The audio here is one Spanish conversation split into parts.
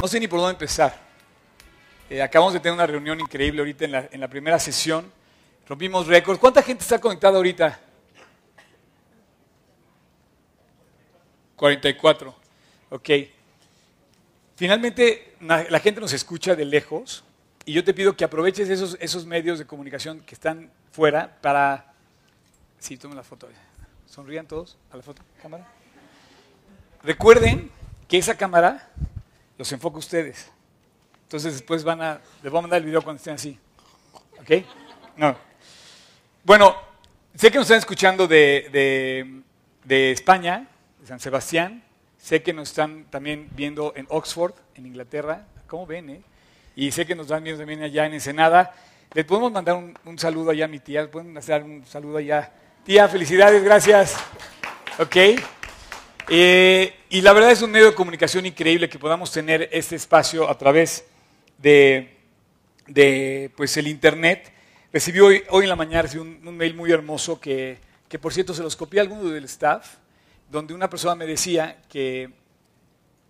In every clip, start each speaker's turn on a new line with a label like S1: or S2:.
S1: No sé ni por dónde empezar. Eh, acabamos de tener una reunión increíble ahorita en la, primera sesión. Rompimos récords. ¿Cuánta gente está conectada ahorita? 44. Ok. Finalmente, la gente nos escucha de lejos y yo te pido que aproveches esos, esos medios de comunicación que están fuera para... Sí, tomen la foto. Sonrían todos a la foto, cámara. Recuerden que esa cámara los enfoca a ustedes. Entonces después van a, les voy a mandar el video cuando estén así. ¿Ok? No. Bueno, sé que nos están escuchando de, de, España, de San Sebastián. Sé que nos están también viendo en Oxford, en Inglaterra. ¿Cómo ven, eh? Y sé que nos están viendo también allá en Ensenada. Les podemos mandar un, un saludo allá a mi tía. ¿Pueden hacer un saludo allá? Tía, felicidades, gracias. ¿Ok? Eh, y la verdad es un medio de comunicación increíble que podamos tener este espacio a través de, pues, el Internet. Recibí hoy, hoy en la mañana un, mail muy hermoso que, que, por cierto, se los copié a alguno del staff, donde una persona me decía que,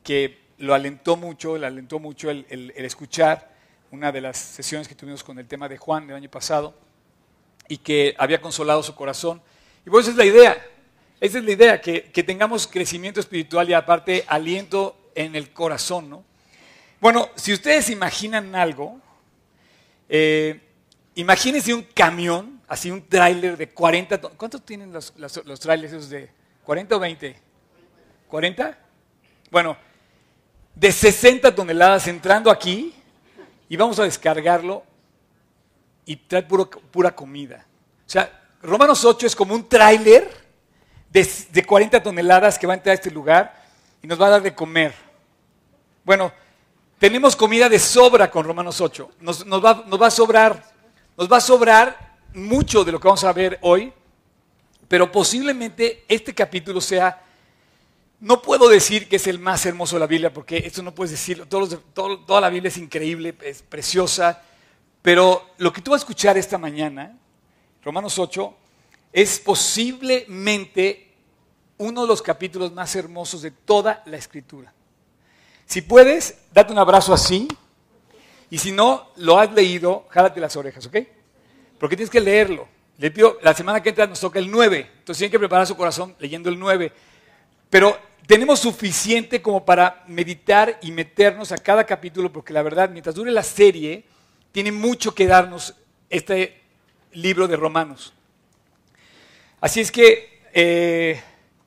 S1: que lo alentó mucho, le alentó mucho el, el, escuchar una de las sesiones que tuvimos con el tema de Juan del año pasado y que había consolado su corazón. Y pues esa es la idea. Esa es la idea, que, tengamos crecimiento espiritual y aparte aliento en el corazón, ¿no? Bueno, si ustedes imaginan algo, eh, imagínense un camión, así un tráiler de 40 ¿Cuántos tienen los, los, trailers esos de 40 o 20? ¿40? Bueno, de 60 toneladas entrando aquí y vamos a descargarlo y trae pura comida. O sea, Romanos 8 es como un tráiler de, 40 toneladas que va a entrar a este lugar y nos va a dar de comer. Bueno, tenemos comida de sobra con Romanos 8. Nos, va, nos va a sobrar, nos va a sobrar mucho de lo que vamos a ver hoy, pero posiblemente este capítulo sea, no puedo decir que es el más hermoso de la Biblia, porque esto no puedes decirlo, toda la Biblia es increíble, es preciosa, pero lo que tú vas a escuchar esta mañana, Romanos 8, es posiblemente uno de los capítulos más hermosos de toda la escritura. Si puedes, date un abrazo así. Y si no lo has leído, jálate las orejas, ¿ok? Porque tienes que leerlo. Le pido, la semana que entra nos toca el 9. Entonces tienen que preparar su corazón leyendo el 9. Pero tenemos suficiente como para meditar y meternos a cada capítulo, porque la verdad, mientras dure la serie, tiene mucho que darnos este libro de Romanos. Así es que eh,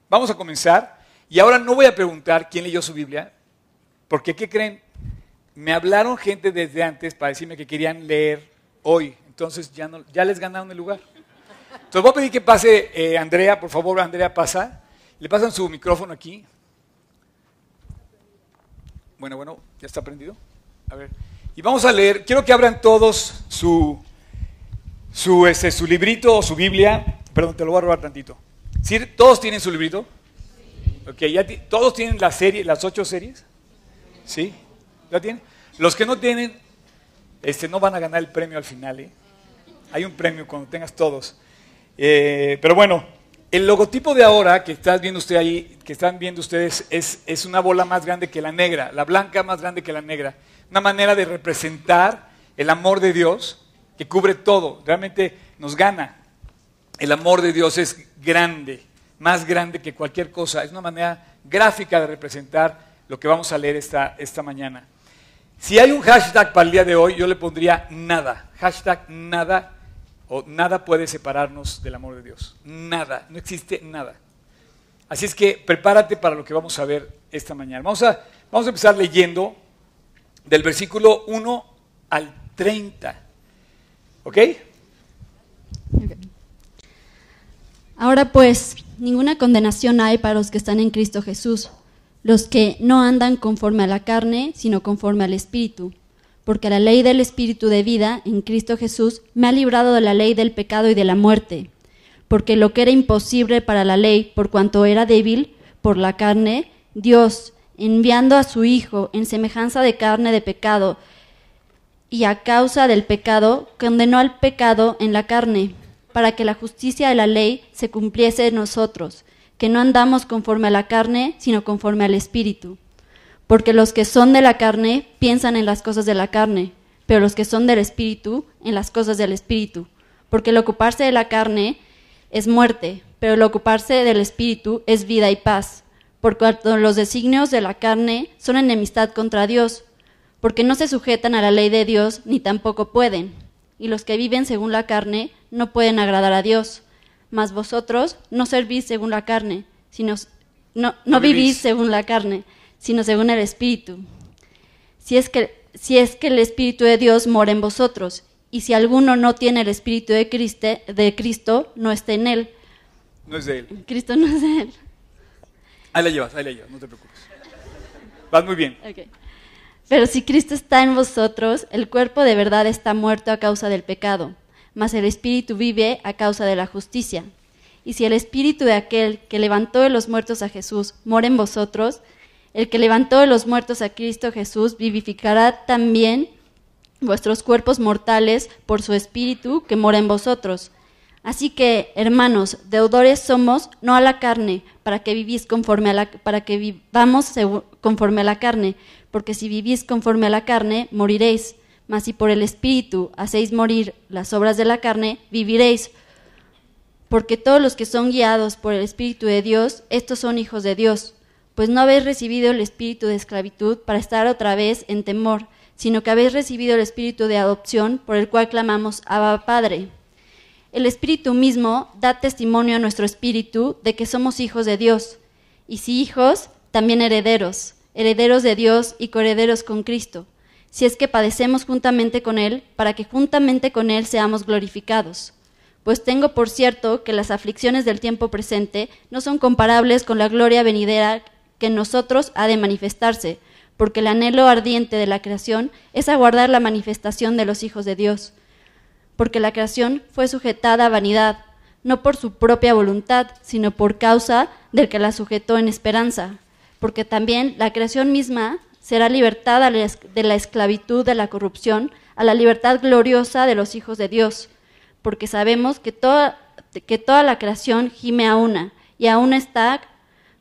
S1: vamos a comenzar. Y ahora no voy a preguntar quién leyó su Biblia, porque ¿qué creen? Me hablaron gente desde antes para decirme que querían leer hoy. Entonces ya, no, ya les ganaron el lugar. Entonces voy a pedir que pase eh, Andrea, por favor, Andrea pasa. Le pasan su micrófono aquí. Bueno, bueno, ya está prendido. A ver. Y vamos a leer, quiero que abran todos su, su, este, su librito o su Biblia Perdón, te lo voy a robar tantito. ¿Sí? ¿Todos tienen su librito? Ya ¿todos tienen la serie, las ocho series? ¿Sí? ¿La tienen? Los que no tienen, este, no van a ganar el premio al final. ¿eh? Hay un premio cuando tengas todos. Eh, pero bueno, el logotipo de ahora que están viendo usted ahí, que están viendo ustedes, es, es una bola más grande que la negra, la blanca más grande que la negra. Una manera de representar el amor de Dios que cubre todo. Realmente nos gana. El amor de Dios es grande, más grande que cualquier cosa. Es una manera gráfica de representar lo que vamos a leer esta, esta mañana. Si hay un hashtag para el día de hoy, yo le pondría nada. Hashtag nada o nada puede separarnos del amor de Dios. Nada, no existe nada. Así es que prepárate para lo que vamos a ver esta mañana. Vamos a, vamos a empezar leyendo del versículo 1 al 30. ¿Ok?
S2: Ahora pues, ninguna condenación hay para los que están en Cristo Jesús, los que no andan conforme a la carne, sino conforme al Espíritu. Porque la ley del Espíritu de vida en Cristo Jesús me ha librado de la ley del pecado y de la muerte. Porque lo que era imposible para la ley, por cuanto era débil por la carne, Dios, enviando a su Hijo en semejanza de carne de pecado, y a causa del pecado, condenó al pecado en la carne para que la justicia de la ley se cumpliese en nosotros, que no andamos conforme a la carne, sino conforme al Espíritu. Porque los que son de la carne piensan en las cosas de la carne, pero los que son del espíritu en las cosas del espíritu. Porque el ocuparse de la carne es muerte, pero el ocuparse del espíritu es vida y paz. Por cuanto los designios de la carne son enemistad contra Dios, porque no se sujetan a la ley de Dios ni tampoco pueden. Y los que viven según la carne no pueden agradar a Dios. Mas vosotros no servís según la carne, sino no, no
S1: vivís.
S2: según la carne, sino según el Espíritu. Si es, que, si es que el Espíritu de Dios mora en vosotros, y si alguno no tiene el Espíritu de, Criste- de Cristo, no está en él.
S1: No es de él.
S2: Cristo no es de él.
S1: Ahí la llevas, ahí la llevas, no te preocupes. Vas muy bien.
S2: Pero si Cristo está en vosotros, el cuerpo de verdad está muerto a causa del pecado, mas el Espíritu vive a causa de la justicia. Y si el Espíritu de aquel que levantó de los muertos a Jesús mora en vosotros, el que levantó de los muertos a Cristo Jesús vivificará también vuestros cuerpos mortales por su Espíritu que mora en vosotros. Así que, hermanos, deudores somos no a la carne, para que vivís conforme a la, para que vivamos conforme a la carne, porque si vivís conforme a la carne, moriréis. Mas si por el Espíritu hacéis morir las obras de la carne, viviréis. Porque todos los que son guiados por el Espíritu de Dios, estos son hijos de Dios. Pues no habéis recibido el espíritu de esclavitud para estar otra vez en temor, sino que habéis recibido el espíritu de adopción por el cual clamamos Abba Padre. El Espíritu mismo da testimonio a nuestro espíritu de que somos hijos de Dios, y si hijos, también herederos, herederos de Dios y coherederos con Cristo, si es que padecemos juntamente con Él, para que juntamente con Él seamos glorificados. Pues tengo por cierto que las aflicciones del tiempo presente no son comparables con la gloria venidera que en nosotros ha de manifestarse, porque el anhelo ardiente de la creación es aguardar la manifestación de los hijos de Dios porque la creación fue sujetada a vanidad, no por su propia voluntad, sino por causa del que la sujetó en esperanza, porque también la creación misma será libertada de la esclavitud de la corrupción a la libertad gloriosa de los hijos de Dios, porque sabemos que toda, que toda la creación gime a una, y aún está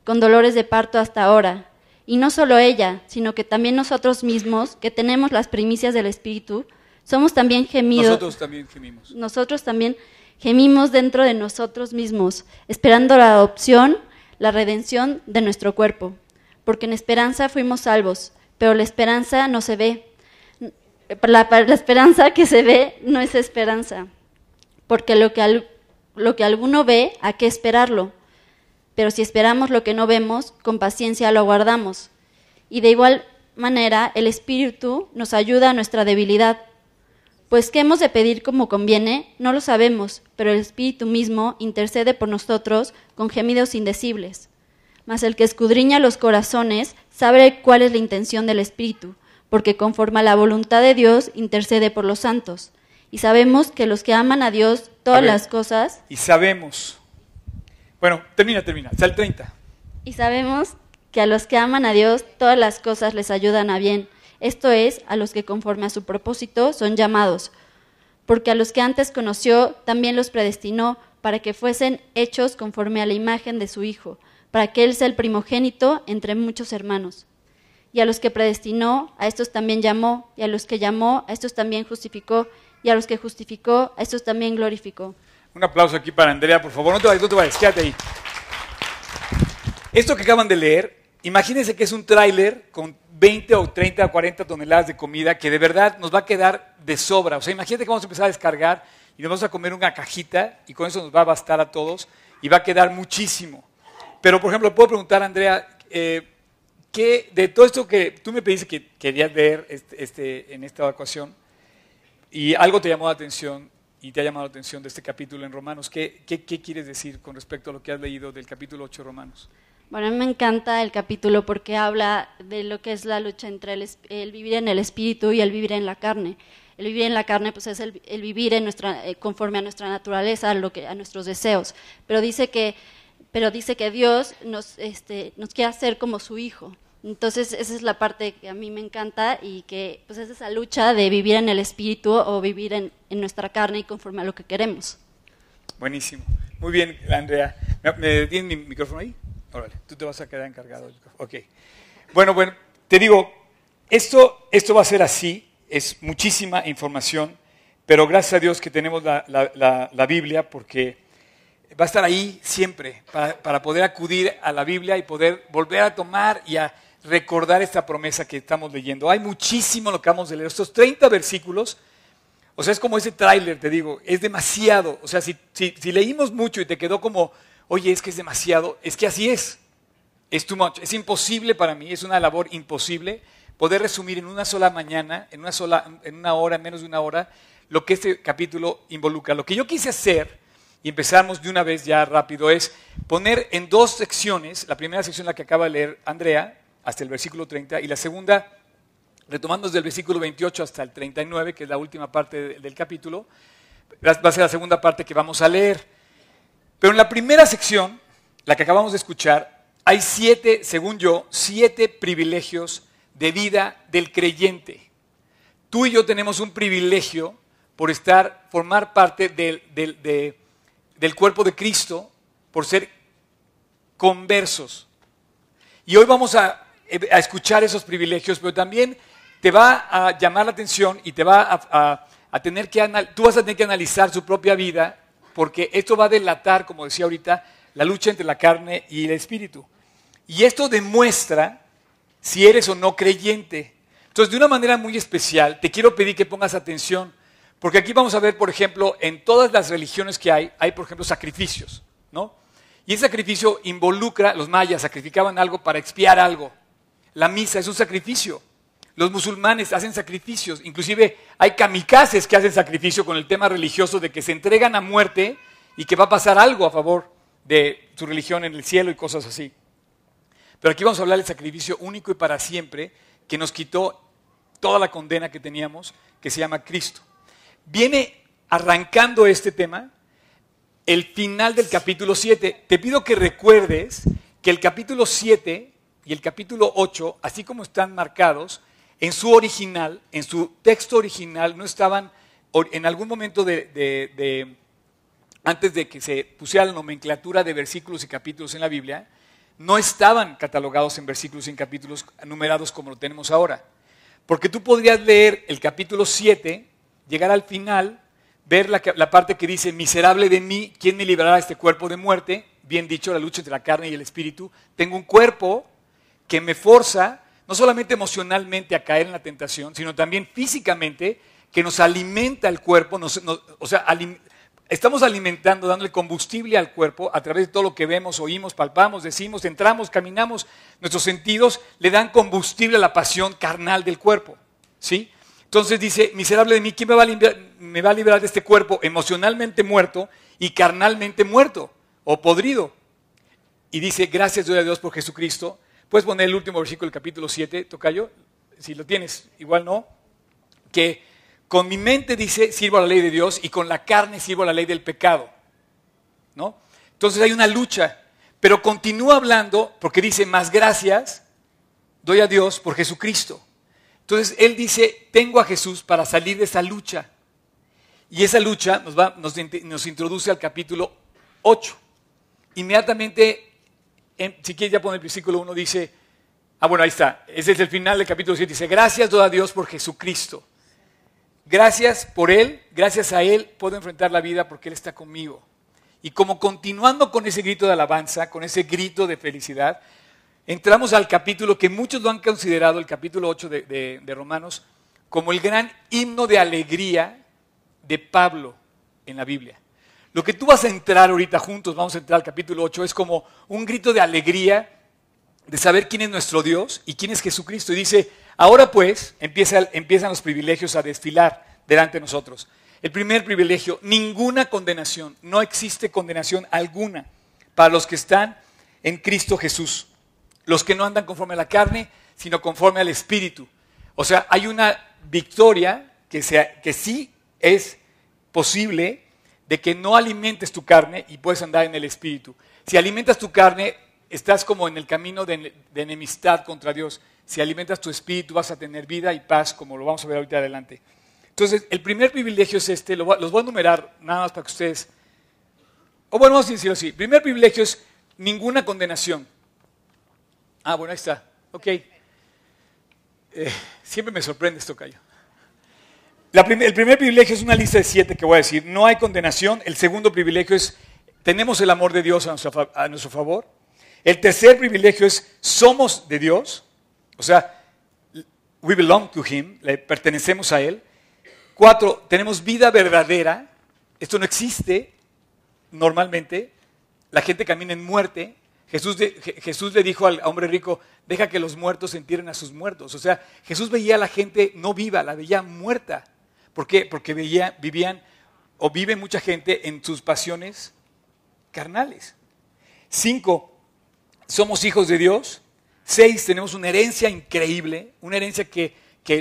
S2: con dolores de parto hasta ahora. Y no solo ella, sino que también nosotros mismos, que tenemos las primicias del Espíritu, somos también gemidos.
S1: Nosotros también gemimos.
S2: Nosotros también gemimos dentro de nosotros mismos, esperando la adopción, la redención de nuestro cuerpo. Porque en esperanza fuimos salvos, pero la esperanza no se ve. La, esperanza que se ve no es esperanza. Porque lo que, lo que alguno ve, ¿a qué esperarlo? Pero si esperamos lo que no vemos, con paciencia lo aguardamos. Y de igual manera, el Espíritu nos ayuda a nuestra debilidad. Pues qué hemos de pedir como conviene, no lo sabemos, pero el Espíritu mismo intercede por nosotros con gemidos indecibles. Mas el que escudriña los corazones sabe cuál es la intención del Espíritu, porque conforme a la voluntad de Dios intercede por los santos. Y sabemos que los que aman a Dios, todas
S1: ver.
S2: las cosas,
S1: Y sabemos. Bueno, termina, termina. El 30.
S2: y sabemos que a los que aman a Dios, todas las cosas les ayudan a bien. Esto es, a los que conforme a su propósito son llamados. Porque a los que antes conoció, también los predestinó para que fuesen hechos conforme a la imagen de su Hijo, para que Él sea el primogénito entre muchos hermanos. Y a los que predestinó, a estos también llamó, y a los que llamó, a estos también justificó, y a los que justificó, a estos también glorificó.
S1: Un aplauso aquí para Andrea, por favor. No te vayas, no te vayas, quédate ahí. Esto que acaban de leer, imagínense que es un tráiler con 20 o 30 o 40 toneladas de comida que de verdad nos va a quedar de sobra. O sea, imagínate que vamos a empezar a descargar y nos vamos a comer una cajita y con eso nos va a bastar a todos y va a quedar muchísimo. Pero, por ejemplo, puedo preguntar Andrea, eh, ¿qué de todo esto que tú me pediste que querías ver este, este- en esta ocasión y algo te llamó la atención y te ha llamado la atención de este capítulo en Romanos, ¿qué, qué, qué quieres decir con respecto a lo que has leído del capítulo 8 de Romanos?
S2: Bueno, a mí me encanta el capítulo porque habla de lo que es la lucha entre el, el vivir en el espíritu y el vivir en la carne. El vivir en la carne pues es el, el vivir en nuestra, eh, conforme a nuestra naturaleza, a, lo que, a nuestros deseos. Pero dice que, pero dice que Dios nos, este, nos quiere hacer como su hijo. Entonces esa es la parte que a mí me encanta y que pues es esa lucha de vivir en el espíritu o vivir en, en nuestra carne y conforme a lo que queremos.
S1: Buenísimo. Muy bien, Andrea. ¿Me, tienes mi micrófono ahí? Órale, tú te vas a quedar encargado. del. Ok. Bueno, bueno, te digo, esto, esto va a ser así, es muchísima información, pero gracias a Dios que tenemos la, la- la Biblia porque va a estar ahí siempre para, poder acudir a la Biblia y poder volver a tomar y a recordar esta promesa que estamos leyendo. Hay muchísimo lo que vamos a leer. Estos 30 versículos, o sea, es como ese tráiler, te digo, es demasiado. O sea, si, si, si leímos mucho y te quedó como, oye, es que es demasiado, es que así es. Es too much. Es imposible para mí, es una labor imposible poder resumir en una sola mañana, en una sola, en una hora, en menos de una hora, lo que este capítulo involucra. Lo que yo quise hacer, y empezamos de una vez ya rápido, es poner en dos secciones, la primera sección la que acaba de leer Andrea, hasta el versículo 30, y la segunda, retomando desde el versículo 28 hasta el 39, que es la última parte de- del capítulo, va a ser la segunda parte que vamos a leer. Pero en la primera sección, la que acabamos de escuchar, hay siete, según yo, siete privilegios de vida del creyente. Tú y yo tenemos un privilegio por estar, formar parte del, del- de- del cuerpo de Cristo, por ser conversos. Y hoy vamos a, escuchar esos privilegios, pero también te va a llamar la atención y te va a, tener que, tú vas a tener que analizar su propia vida, porque esto va a delatar, como decía ahorita, la lucha entre la carne y el espíritu. Y esto demuestra si eres o no creyente. Entonces, de una manera muy especial, te quiero pedir que pongas atención, porque aquí vamos a ver, por ejemplo, en todas las religiones que hay, hay, por ejemplo, sacrificios, ¿no? Y ese sacrificio involucra, los mayas sacrificaban algo para expiar algo. La misa es un sacrificio. Los musulmanes hacen sacrificios, inclusive hay kamikazes que hacen sacrificio con el tema religioso de que se entregan a muerte y que va a pasar algo a favor de su religión en el cielo y cosas así. Pero aquí vamos a hablar del sacrificio único y para siempre que nos quitó toda la condena que teníamos, que se llama Cristo. Viene arrancando este tema el final del capítulo 7. Te pido que recuerdes que el capítulo 7 y el capítulo 8, así como están marcados, en su original, en su texto original, no estaban, en algún momento de- antes de que se pusiera la nomenclatura de versículos y capítulos en la Biblia, no estaban catalogados en versículos y en capítulos numerados como lo tenemos ahora. Porque tú podrías leer el capítulo 7, llegar al final, ver la, la parte que dice, miserable de mí, ¿quién me librará de este cuerpo de muerte? Bien dicho, la lucha entre la carne y el espíritu. Tengo un cuerpo que me forza, no solamente emocionalmente a caer en la tentación, sino también físicamente, que nos alimenta el cuerpo, nos- o sea, estamos alimentando, dándole combustible al cuerpo a través de todo lo que vemos, oímos, palpamos, decimos, entramos, caminamos, nuestros sentidos le dan combustible a la pasión carnal del cuerpo, ¿sí? Entonces dice, miserable de mí, ¿quién me va a liberar, me va a liberar de este cuerpo emocionalmente muerto y carnalmente muerto o podrido? Y dice, gracias doy a Dios por Jesucristo. Puedes poner el último versículo del capítulo 7, Tocayo, si lo tienes, igual no, que con mi mente dice, sirvo a la ley de Dios y con la carne sirvo a la ley del pecado. ¿No? Entonces hay una lucha, pero continúa hablando porque dice, más gracias doy a Dios por Jesucristo. Entonces él dice, tengo a Jesús para salir de esa lucha. Y esa lucha nos, va, nos, nos introduce al capítulo 8. Inmediatamente, en, si quieres ya poner el versículo 1, dice, ah bueno, ahí está, ese es el final del capítulo 7, dice, gracias doy a Dios por Jesucristo. Gracias por Él, gracias a Él puedo enfrentar la vida porque Él está conmigo. Y como continuando con ese grito de alabanza, con ese grito de felicidad, entramos al capítulo que muchos lo han considerado, el capítulo 8 de, de, Romanos, como el gran himno de alegría de Pablo en la Biblia. Lo que tú vas a entrar ahorita juntos, vamos a entrar al capítulo 8, es como un grito de alegría de saber quién es nuestro Dios y quién es Jesucristo. Y dice, ahora pues empieza, empiezan los privilegios a desfilar delante de nosotros. El primer privilegio, ninguna condenación, no existe condenación alguna para los que están en Cristo Jesús. Los que no andan conforme a la carne, sino conforme al Espíritu. O sea, hay una victoria que, sí es posible de que no alimentes tu carne y puedes andar en el Espíritu. Si alimentas tu carne, estás como en el camino de, enemistad contra Dios. Si alimentas tu espíritu, vas a tener vida y paz, como lo vamos a ver ahorita adelante. Entonces, el primer privilegio es este, lo, los voy a enumerar nada más para que ustedes... O bueno, vamos a decirlo así. El primer privilegio es ninguna condenación. Ah, bueno, ahí está. Ok. Eh, siempre me sorprende esto, Cayo. el primer privilegio es una lista de siete que voy a decir. No hay condenación. El segundo privilegio es, tenemos el amor de Dios a nuestro favor. El tercer privilegio es, somos de Dios. O sea, we belong to Him, le pertenecemos a Él. Cuatro, tenemos vida verdadera. Esto no existe normalmente. La gente camina en muerte. Jesús, le dijo al hombre rico, deja que los muertos entierren a sus muertos. O sea, Jesús veía a la gente no viva, la veía muerta. ¿Por qué? Porque veía, vivían o vive mucha gente en sus pasiones carnales. Cinco, somos hijos de Dios. Seis, tenemos una herencia increíble, una herencia que,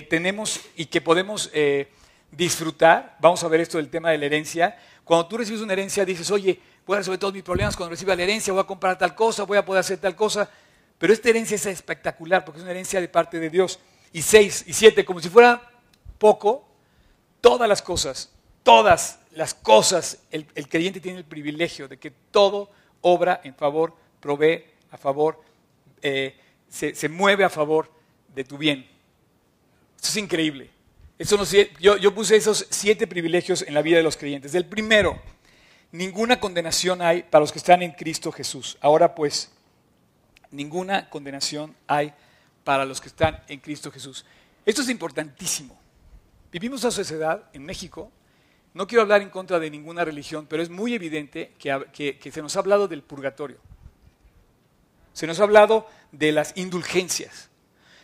S1: tenemos y que podemos eh, disfrutar. Vamos a ver esto del tema de la herencia. Cuando tú recibes una herencia, dices, oye, voy a resolver todos mis problemas cuando reciba la herencia, voy a comprar tal cosa, voy a poder hacer tal cosa. Pero esta herencia es espectacular porque es una herencia de parte de Dios. Y seis y siete, como si fuera poco, todas las cosas, todas las cosas, el, el creyente tiene el privilegio de que todo obra en favor, provee a favor, eh, se, mueve a favor de tu bien. Esto es increíble. yo, yo puse esos siete privilegios en la vida de los creyentes. El primero, ninguna condenación hay para los que están en Cristo Jesús. Ahora pues, ninguna condenación hay para los que están en Cristo Jesús. Esto es importantísimo. Vivimos una sociedad en México, no quiero hablar en contra de ninguna religión, pero es muy evidente que se nos ha hablado del purgatorio. Se nos ha hablado de las indulgencias.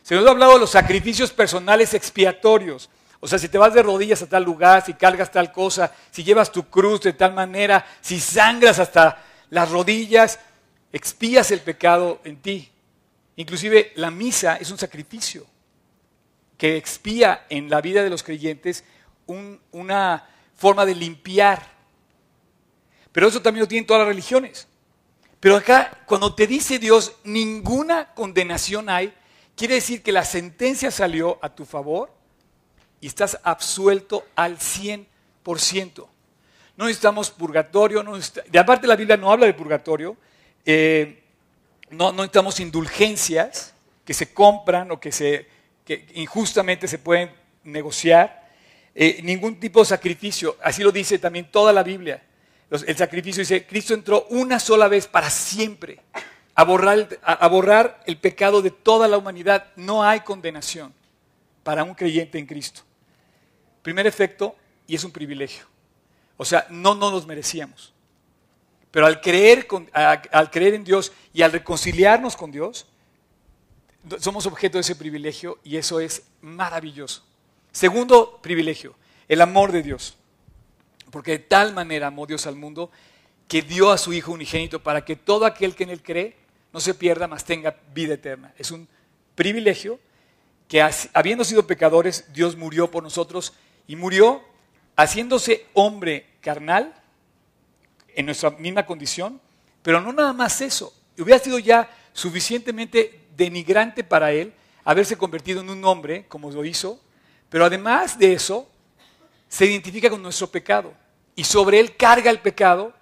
S1: Se nos ha hablado de los sacrificios personales expiatorios. O sea, si te vas de rodillas a tal lugar, si cargas tal cosa, si llevas tu cruz de tal manera, si sangras hasta las rodillas, expías el pecado en ti. Inclusive la misa es un sacrificio que expía en la vida de los creyentes una forma de limpiar. Pero eso también lo tienen todas las religiones. Pero acá, cuando te dice Dios, ninguna condenación hay, quiere decir que la sentencia salió a tu favor y estás absuelto al 100%. No necesitamos purgatorio, no de aparte la Biblia no habla de purgatorio, eh, no, necesitamos indulgencias que se compran o que, se, injustamente se pueden negociar, eh, ningún tipo de sacrificio, así lo dice también toda la Biblia el sacrificio dice, Cristo entró una sola vez para siempre a borrar el pecado de toda la humanidad. No hay condenación para un creyente en Cristo. Primer efecto, y es un privilegio. O sea, no, no nos merecíamos. Pero al creer, al creer en Dios y al reconciliarnos con Dios, somos objeto de ese privilegio y eso es maravilloso. Segundo privilegio, el amor de Dios. Porque de tal manera amó Dios al mundo que dio a su Hijo unigénito para que todo aquel que en él cree no se pierda, mas tenga vida eterna. Es un privilegio que habiendo sido pecadores, Dios murió por nosotros y murió haciéndose hombre carnal en nuestra misma condición, pero no nada más eso. Hubiera sido ya suficientemente denigrante para él haberse convertido en un hombre como lo hizo, pero además de eso, se identifica con nuestro pecado y sobre él carga el pecado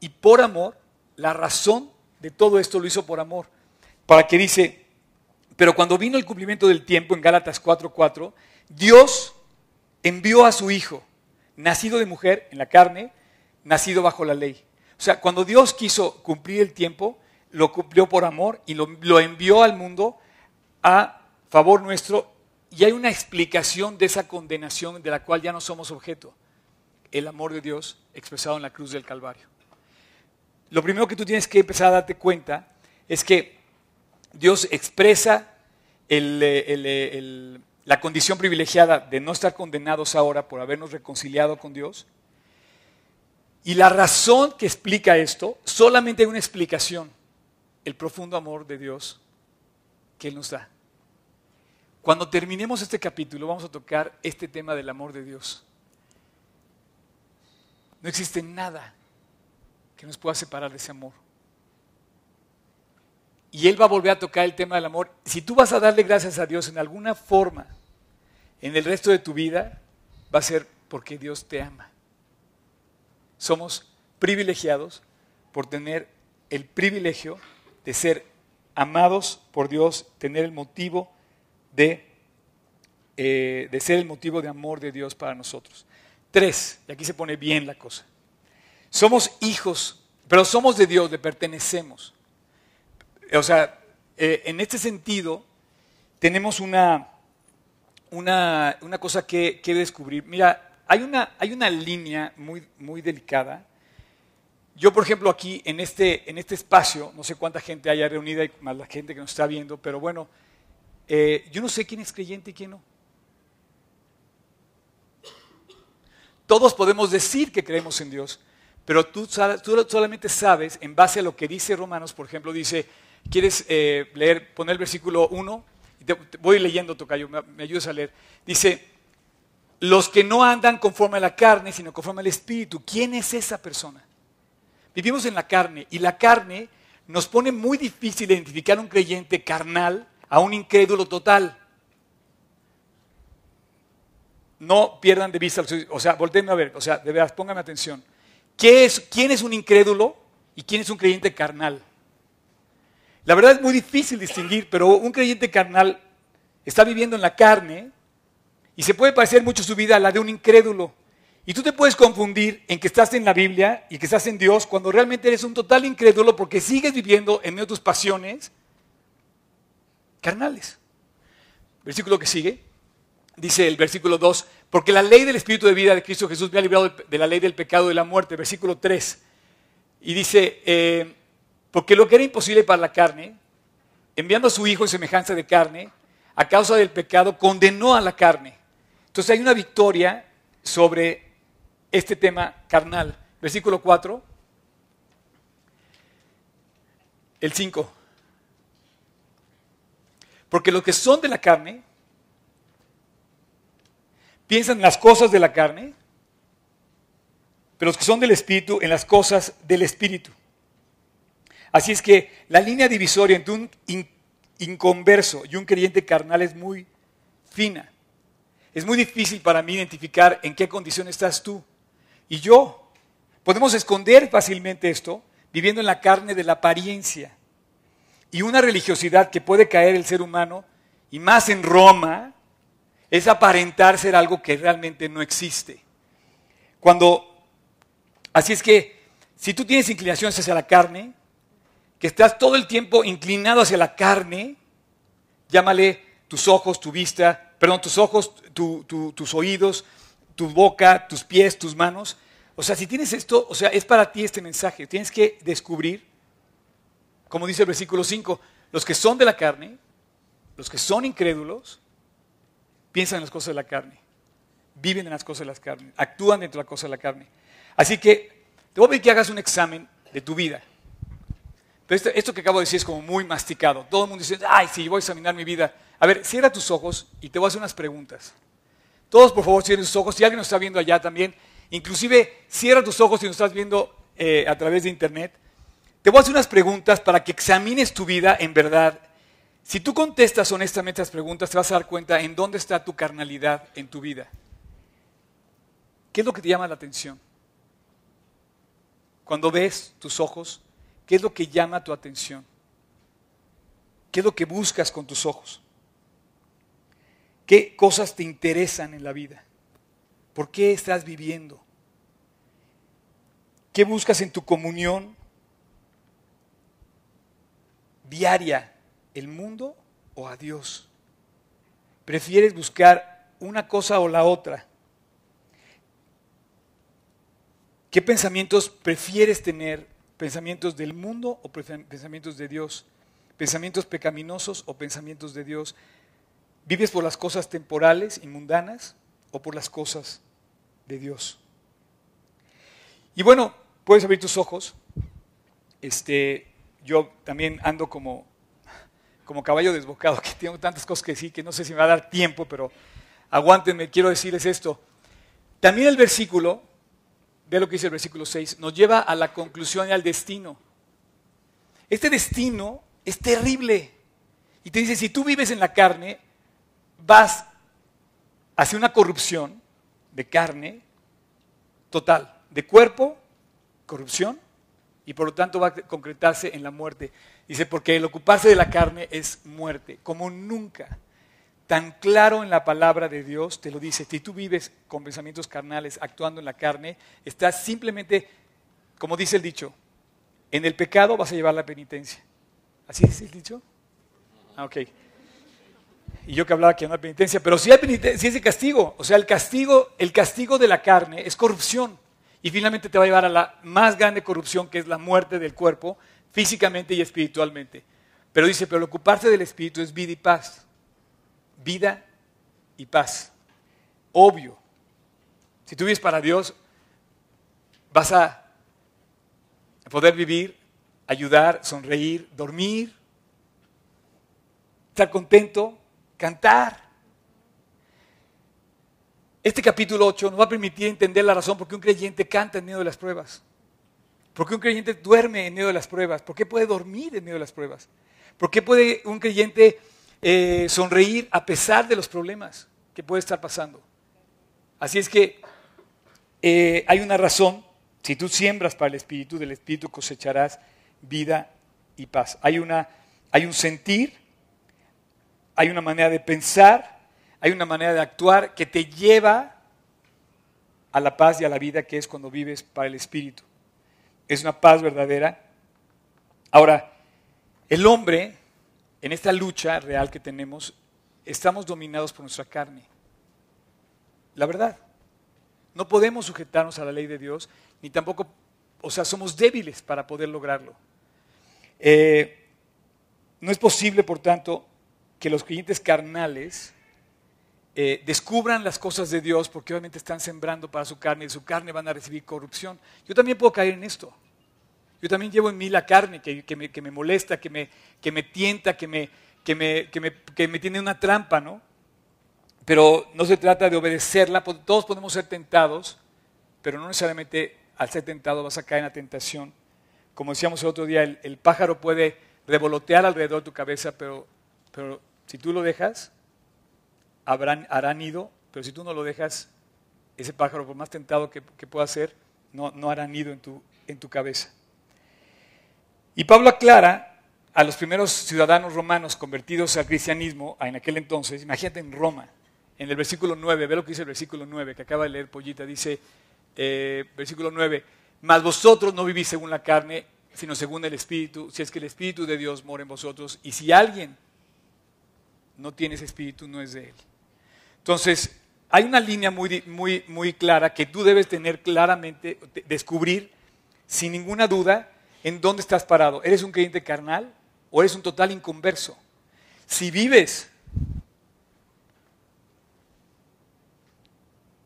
S1: y por amor, la razón de todo esto lo hizo por amor. Para que dice, pero cuando vino el cumplimiento del tiempo en Gálatas 4:4, Dios envió a su Hijo, nacido de mujer en la carne, nacido bajo la ley. O sea, cuando Dios quiso cumplir el tiempo, lo cumplió por amor y lo, envió al mundo a favor nuestro y hay una explicación de esa condenación de la cual ya no somos objeto. El amor de Dios expresado en la cruz del Calvario. Lo primero que tú tienes que empezar a darte cuenta es que Dios expresa la condición privilegiada de no estar condenados ahora por habernos reconciliado con Dios. Y la razón que explica esto, solamente hay una explicación, el profundo amor de Dios que Él nos da. Cuando terminemos este capítulo vamos a tocar este tema del amor de Dios. No existe nada que nos pueda separar de ese amor. Y Él va a volver a tocar el tema del amor. Si tú vas a darle gracias a Dios en alguna forma en el resto de tu vida, va a ser porque Dios te ama. Somos privilegiados por tener el privilegio de ser amados por Dios, tener el motivo de eh, de ser el motivo de amor de Dios para nosotros. Tres, y aquí se pone bien la cosa. Somos hijos, pero somos de Dios, le pertenecemos. O sea, eh, en este sentido, tenemos una, una, una cosa que, que, descubrir. Mira, hay una, hay una línea muy, muy delicada. Yo, por ejemplo, aquí en este, en este espacio, no sé cuánta gente haya reunida, y más la gente que nos está viendo, pero bueno, eh, yo no sé quién es creyente y quién no. Todos podemos decir que creemos en Dios, pero tú, tú solamente sabes, en base a lo que dice Romanos, por ejemplo, dice, ¿quieres eh, leer, poner el versículo 1? Voy leyendo, Tocayo, me, me ayudas a leer. Dice, los que no andan conforme a la carne, sino conforme al Espíritu. ¿Quién es esa persona? Vivimos en la carne y la carne nos pone muy difícil identificar un creyente carnal a un incrédulo total no pierdan de vista, o sea, volteenme a ver, o sea, de verdad, pónganme atención. ¿Quién es un incrédulo y quién es un creyente carnal? La verdad es muy difícil distinguir, pero un creyente carnal está viviendo en la carne y se puede parecer mucho su vida a la de un incrédulo. Y tú te puedes confundir en que estás en la Biblia y que estás en Dios cuando realmente eres un total incrédulo porque sigues viviendo en medio de tus pasiones carnales. Versículo que sigue dice el versículo 2, porque la ley del Espíritu de vida de Cristo Jesús me ha librado de la ley del pecado y de la muerte, versículo 3. Y dice, eh, porque lo que era imposible para la carne, enviando a su Hijo en semejanza de carne, a causa del pecado, condenó a la carne. Entonces hay una victoria sobre este tema carnal. Versículo 4, el 5. Porque los que son de la carne piensan en las cosas de la carne, pero los que son del Espíritu en las cosas del Espíritu. Así es que la línea divisoria entre un inconverso y un creyente carnal es muy fina. Es muy difícil para mí identificar en qué condición estás tú y yo. Podemos esconder fácilmente esto viviendo en la carne de la apariencia y una religiosidad que puede caer el ser humano, y más en Roma, es aparentar ser algo que realmente no existe. Cuando, así es que, si tú tienes inclinaciones hacia la carne, que estás todo el tiempo inclinado hacia la carne, llámale tus ojos, tu vista, perdón, tus ojos, tus oídos, tu boca, tus pies, tus manos. O sea, si tienes esto, o sea, es para ti este mensaje. Tienes que descubrir, como dice el versículo 5, los que son de la carne, los que son incrédulos, piensan en las cosas de la carne, viven en las cosas de la carne, actúan dentro de las cosas de la carne. Así que te voy a pedir que hagas un examen de tu vida. Pero esto, que acabo de decir es como muy masticado. Todo el mundo dice, ay, sí, voy a examinar mi vida. A ver, cierra tus ojos y te voy a hacer unas preguntas. Todos, por favor, cierren tus ojos. Si alguien nos está viendo allá también, inclusive cierra tus ojos si nos estás viendo eh, a través de internet. Te voy a hacer unas preguntas para que examines tu vida en verdad si tú contestas honestamente las preguntas, te vas a dar cuenta en dónde está tu carnalidad en tu vida. ¿Qué es lo que te llama la atención? Cuando ves tus ojos, ¿qué es lo que llama tu atención? ¿Qué es lo que buscas con tus ojos? ¿Qué cosas te interesan en la vida? ¿Por qué estás viviendo? ¿Qué buscas en tu comunión diaria el mundo o a Dios? ¿Prefieres buscar una cosa o la otra? ¿Qué pensamientos prefieres tener? ¿Pensamientos del mundo o pensamientos de Dios? ¿Pensamientos pecaminosos o pensamientos de Dios? ¿Vives por las cosas temporales y mundanas o por las cosas de Dios? Y bueno, puedes abrir tus ojos. Este, yo también ando como como caballo desbocado, que tengo tantas cosas que decir que no sé si me va a dar tiempo, pero aguántenme, quiero decirles esto. También el versículo, ve lo que dice el versículo 6, nos lleva a la conclusión y al destino. Este destino es terrible. Y te dice, si tú vives en la carne, vas hacia una corrupción de carne total, de cuerpo, corrupción, y por lo tanto va a concretarse en la muerte. Dice, porque el ocuparse de la carne es muerte, como nunca. Tan claro en la palabra de Dios, te lo dice. Si tú vives con pensamientos carnales, actuando en la carne, estás simplemente, como dice el dicho, en el pecado vas a llevar la penitencia. ¿Así es el dicho? Ah, ok. Y yo que hablaba que no hay penitencia, pero si hay penitencia, sí es el castigo. O sea, el castigo, el castigo de la carne es corrupción. Y finalmente te va a llevar a la más grande corrupción, que es la muerte del cuerpo, físicamente y espiritualmente. Pero dice, pero el ocuparse del espíritu es vida y paz. Vida y paz. Obvio. Si tú vives para Dios, vas a poder vivir, ayudar, sonreír, dormir, estar contento, cantar. Este capítulo 8 nos va a permitir entender la razón por qué un creyente canta en medio de las pruebas. ¿Por qué un creyente duerme en medio de las pruebas? ¿Por qué puede dormir en medio de las pruebas? ¿Por qué puede un creyente eh, sonreír a pesar de los problemas que puede estar pasando? Así es que eh, hay una razón. Si tú siembras para el Espíritu, del Espíritu cosecharás vida y paz. Hay, una, hay un sentir, hay una manera de pensar, hay una manera de actuar que te lleva a la paz y a la vida que es cuando vives para el Espíritu es una paz verdadera. Ahora, el hombre, en esta lucha real que tenemos, estamos dominados por nuestra carne. La verdad. No podemos sujetarnos a la ley de Dios, ni tampoco, o sea, somos débiles para poder lograrlo. Eh, no es posible, por tanto, que los creyentes carnales eh, descubran las cosas de Dios porque obviamente están sembrando para su carne y de su carne van a recibir corrupción. Yo también puedo caer en esto. Yo también llevo en mí la carne que, me, molesta, que me, tienta, que me, tiene una trampa, ¿no? Pero no se trata de obedecerla, todos podemos ser tentados, pero no necesariamente al ser tentado vas a caer en la tentación. Como decíamos el otro día, el, pájaro puede revolotear alrededor de tu cabeza, pero, si tú lo dejas, habrán, hará nido, pero si tú no lo dejas, ese pájaro, por más tentado que, pueda ser, no, hará nido en en tu cabeza. Y Pablo aclara a los primeros ciudadanos romanos convertidos al cristianismo en aquel entonces, imagínate en Roma, en el versículo 9, ve lo que dice el versículo 9, que acaba de leer Pollita, dice, eh, versículo 9, mas vosotros no vivís según la carne, sino según el Espíritu, si es que el Espíritu de Dios mora en vosotros, y si alguien no tiene ese Espíritu, no es de él. Entonces, hay una línea muy, muy, muy clara que tú debes tener claramente, descubrir sin ninguna duda en dónde estás parado. ¿Eres un creyente carnal o eres un total inconverso? Si vives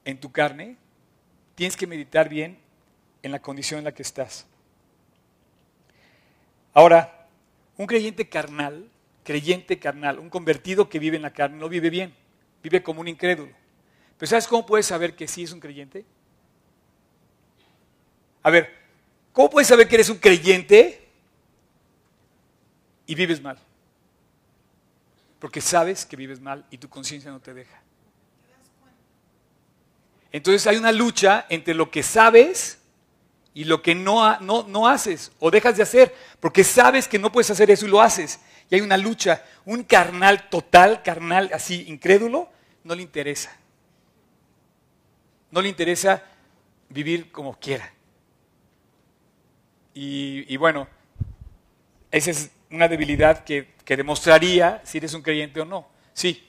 S1: en tu carne, tienes que meditar bien en la condición en la que estás. Ahora, un creyente carnal, creyente carnal, un convertido que vive en la carne, no vive bien vive como un incrédulo. Pero ¿sabes cómo puedes saber que sí es un creyente? A ver, ¿cómo puedes saber que eres un creyente y vives mal? Porque sabes que vives mal y tu conciencia no te deja. Entonces hay una lucha entre lo que sabes y lo que no, no, no, haces o dejas de hacer, porque sabes que no puedes hacer eso y lo haces. Y hay una lucha, un carnal total, carnal así, incrédulo, no le interesa. No le interesa vivir como quiera. Y, bueno, esa es una debilidad que, demostraría si eres un creyente o no. Sí.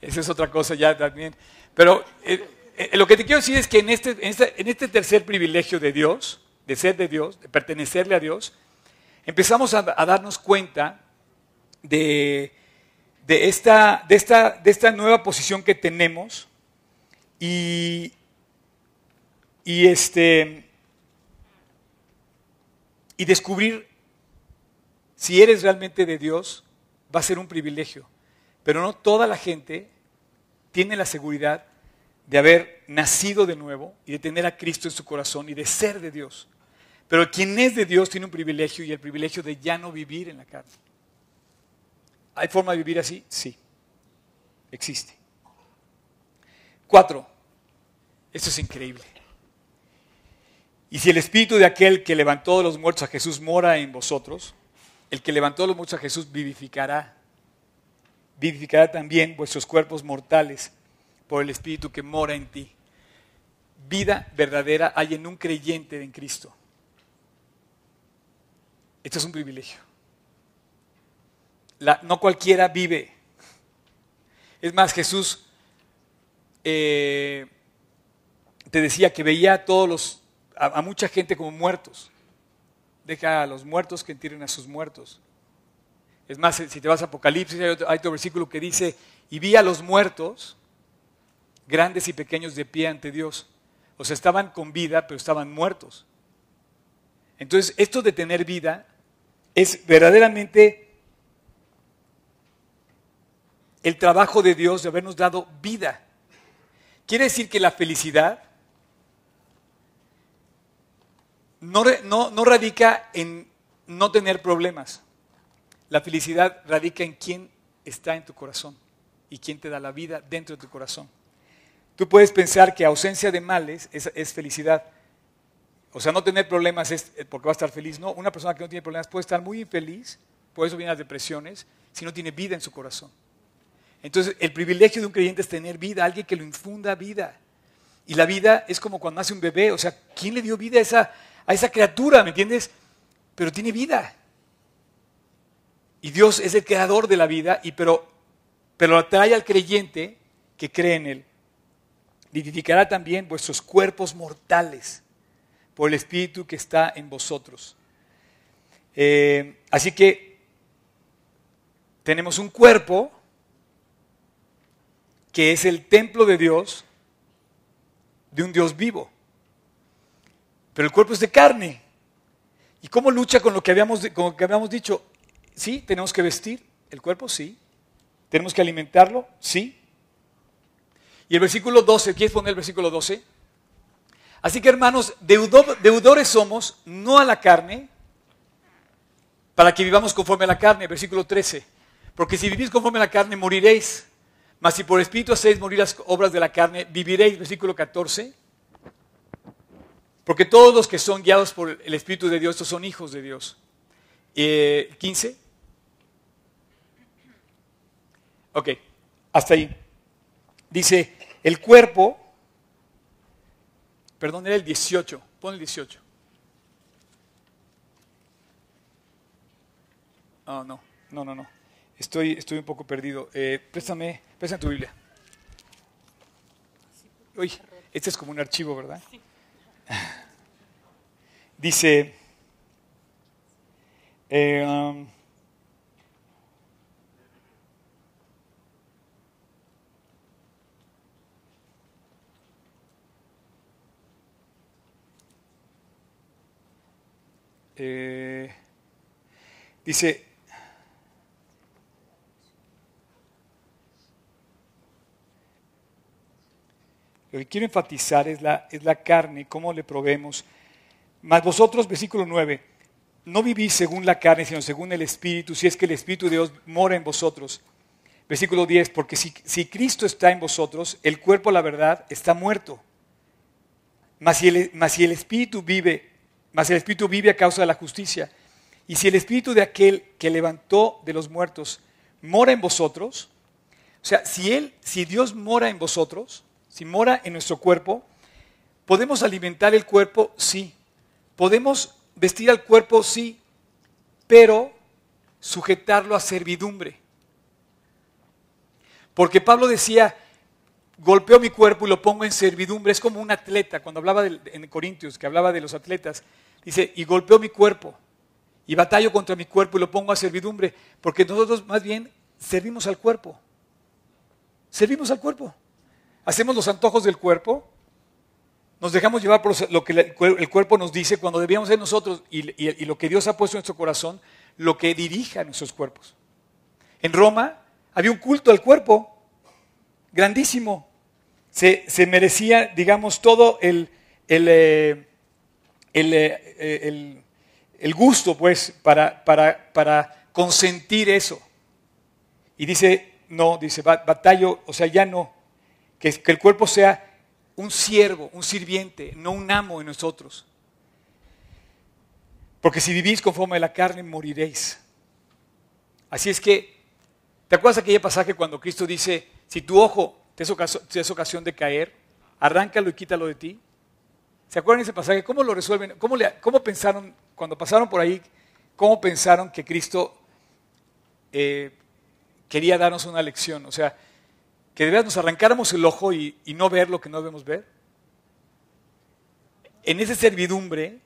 S1: Esa es otra cosa ya también. Pero eh, eh, lo que te quiero decir es que en este, en este, en este tercer privilegio de Dios, de ser de Dios, de pertenecerle a Dios, empezamos a, darnos cuenta de, esta, de, esta, de esta nueva posición que tenemos y, y, este, y descubrir si eres realmente de Dios va a ser un privilegio. Pero no toda la gente tiene la seguridad de haber nacido de nuevo y de tener a Cristo en su corazón y de ser de Dios. Pero quien es de Dios tiene un privilegio y el privilegio de ya no vivir en la carne. ¿Hay forma de vivir así? Sí. Existe. Cuatro. Esto es increíble. Y si el espíritu de aquel que levantó de los muertos a Jesús mora en vosotros, el que levantó de los muertos a Jesús vivificará. Vivificará también vuestros cuerpos mortales por el espíritu que mora en ti. Vida verdadera hay en un creyente en Cristo. Esto es un privilegio. No cualquiera vive. Es más, Jesús eh, te decía que veía a todos los, a, a mucha gente como muertos. Deja a los muertos que entierren a sus muertos. Es más, si te vas a Apocalipsis, hay otro, hay otro versículo que dice, y vi a los muertos, grandes y pequeños de pie ante Dios. O sea, estaban con vida, pero estaban muertos. Entonces, esto de tener vida es verdaderamente el trabajo de Dios de habernos dado vida. Quiere decir que la felicidad no, no- no radica en no tener problemas. La felicidad radica en quién está en tu corazón y quién te da la vida dentro de tu corazón. Tú puedes pensar que ausencia de males es, es felicidad. O sea, no tener problemas es porque va a estar feliz. No, una persona que no tiene problemas puede estar muy infeliz, por eso vienen las depresiones, si no tiene vida en su corazón. Entonces, el privilegio de un creyente es tener vida, alguien que lo infunda vida. Y la vida es como cuando nace un bebé, o sea, ¿quién le dio vida a esa, a esa criatura? ¿Me entiendes? Pero tiene vida. Y Dios es el creador de la vida, y pero, pero atrae al creyente que cree en Él. Vivificará también vuestros cuerpos mortales por el Espíritu que está en vosotros. Eh, así que tenemos un cuerpo que es el templo de Dios, de un Dios vivo. Pero el cuerpo es de carne. ¿Y cómo lucha con lo que habíamos, con lo que habíamos dicho? Sí, tenemos que vestir el cuerpo, sí. Tenemos que alimentarlo, sí. Y el versículo 12, ¿quieres poner el versículo 12? Así que hermanos, deudo- deudores somos, no a la carne, para que vivamos conforme a la carne, versículo 13. Porque si vivís conforme a la carne, moriréis. Mas si por espíritu hacéis morir las obras de la carne, viviréis, versículo 14. Porque todos los que son guiados por el Espíritu de Dios, estos son hijos de Dios. Eh, 15. Ok, hasta ahí. Dice, el cuerpo, perdón, era el 18, pon el 18. Oh, no, no, no, no. Estoy, estoy un poco perdido. Eh, préstame, préstame tu Biblia. Uy, este es como un archivo, ¿verdad? Dice, eh, um, eh, dice, Lo que quiero enfatizar es la, es la carne, cómo le proveemos. Mas vosotros, versículo 9, no vivís según la carne, sino según el Espíritu, si es que el Espíritu de Dios mora en vosotros. Versículo 10, porque si, si Cristo está en vosotros, el cuerpo, la verdad, está muerto. Mas si, el, mas si el Espíritu vive, mas el Espíritu vive a causa de la justicia. Y si el Espíritu de aquel que levantó de los muertos mora en vosotros, o sea, si Él, si Dios mora en vosotros, si mora en nuestro cuerpo, ¿podemos alimentar el cuerpo? Sí. ¿Podemos vestir al cuerpo? Sí. Pero sujetarlo a servidumbre. Porque Pablo decía, golpeo mi cuerpo y lo pongo en servidumbre. Es como un atleta, cuando hablaba en Corintios, que hablaba de los atletas, dice, y golpeo mi cuerpo y batallo contra mi cuerpo y lo pongo a servidumbre. Porque nosotros más bien servimos al cuerpo. Servimos al cuerpo hacemos los antojos del cuerpo, nos dejamos llevar por lo que el cuerpo nos dice cuando debíamos ser nosotros y, lo que Dios ha puesto en nuestro corazón, lo que dirija nuestros cuerpos. En Roma había un culto al cuerpo grandísimo. Se, merecía, digamos, todo el, eh, eh, el gusto, pues, para consentir eso. Y dice, no, dice, batallo, o sea, ya no, que, el cuerpo sea un siervo, un sirviente, no un amo en nosotros. Porque si vivís conforme a la carne, moriréis. Así es que, ¿te acuerdas aquella pasaje cuando Cristo dice, si tu ojo te es, ocasión, de caer, arráncalo y quítalo de ti? ¿Se acuerdan de ese pasaje? ¿Cómo lo resuelven? ¿Cómo, cómo pensaron, cuando pasaron por ahí, cómo pensaron que Cristo eh, quería darnos una lección? O sea, que de verdad nos arrancáramos el ojo y, y no ver lo que no debemos ver. En esa servidumbre,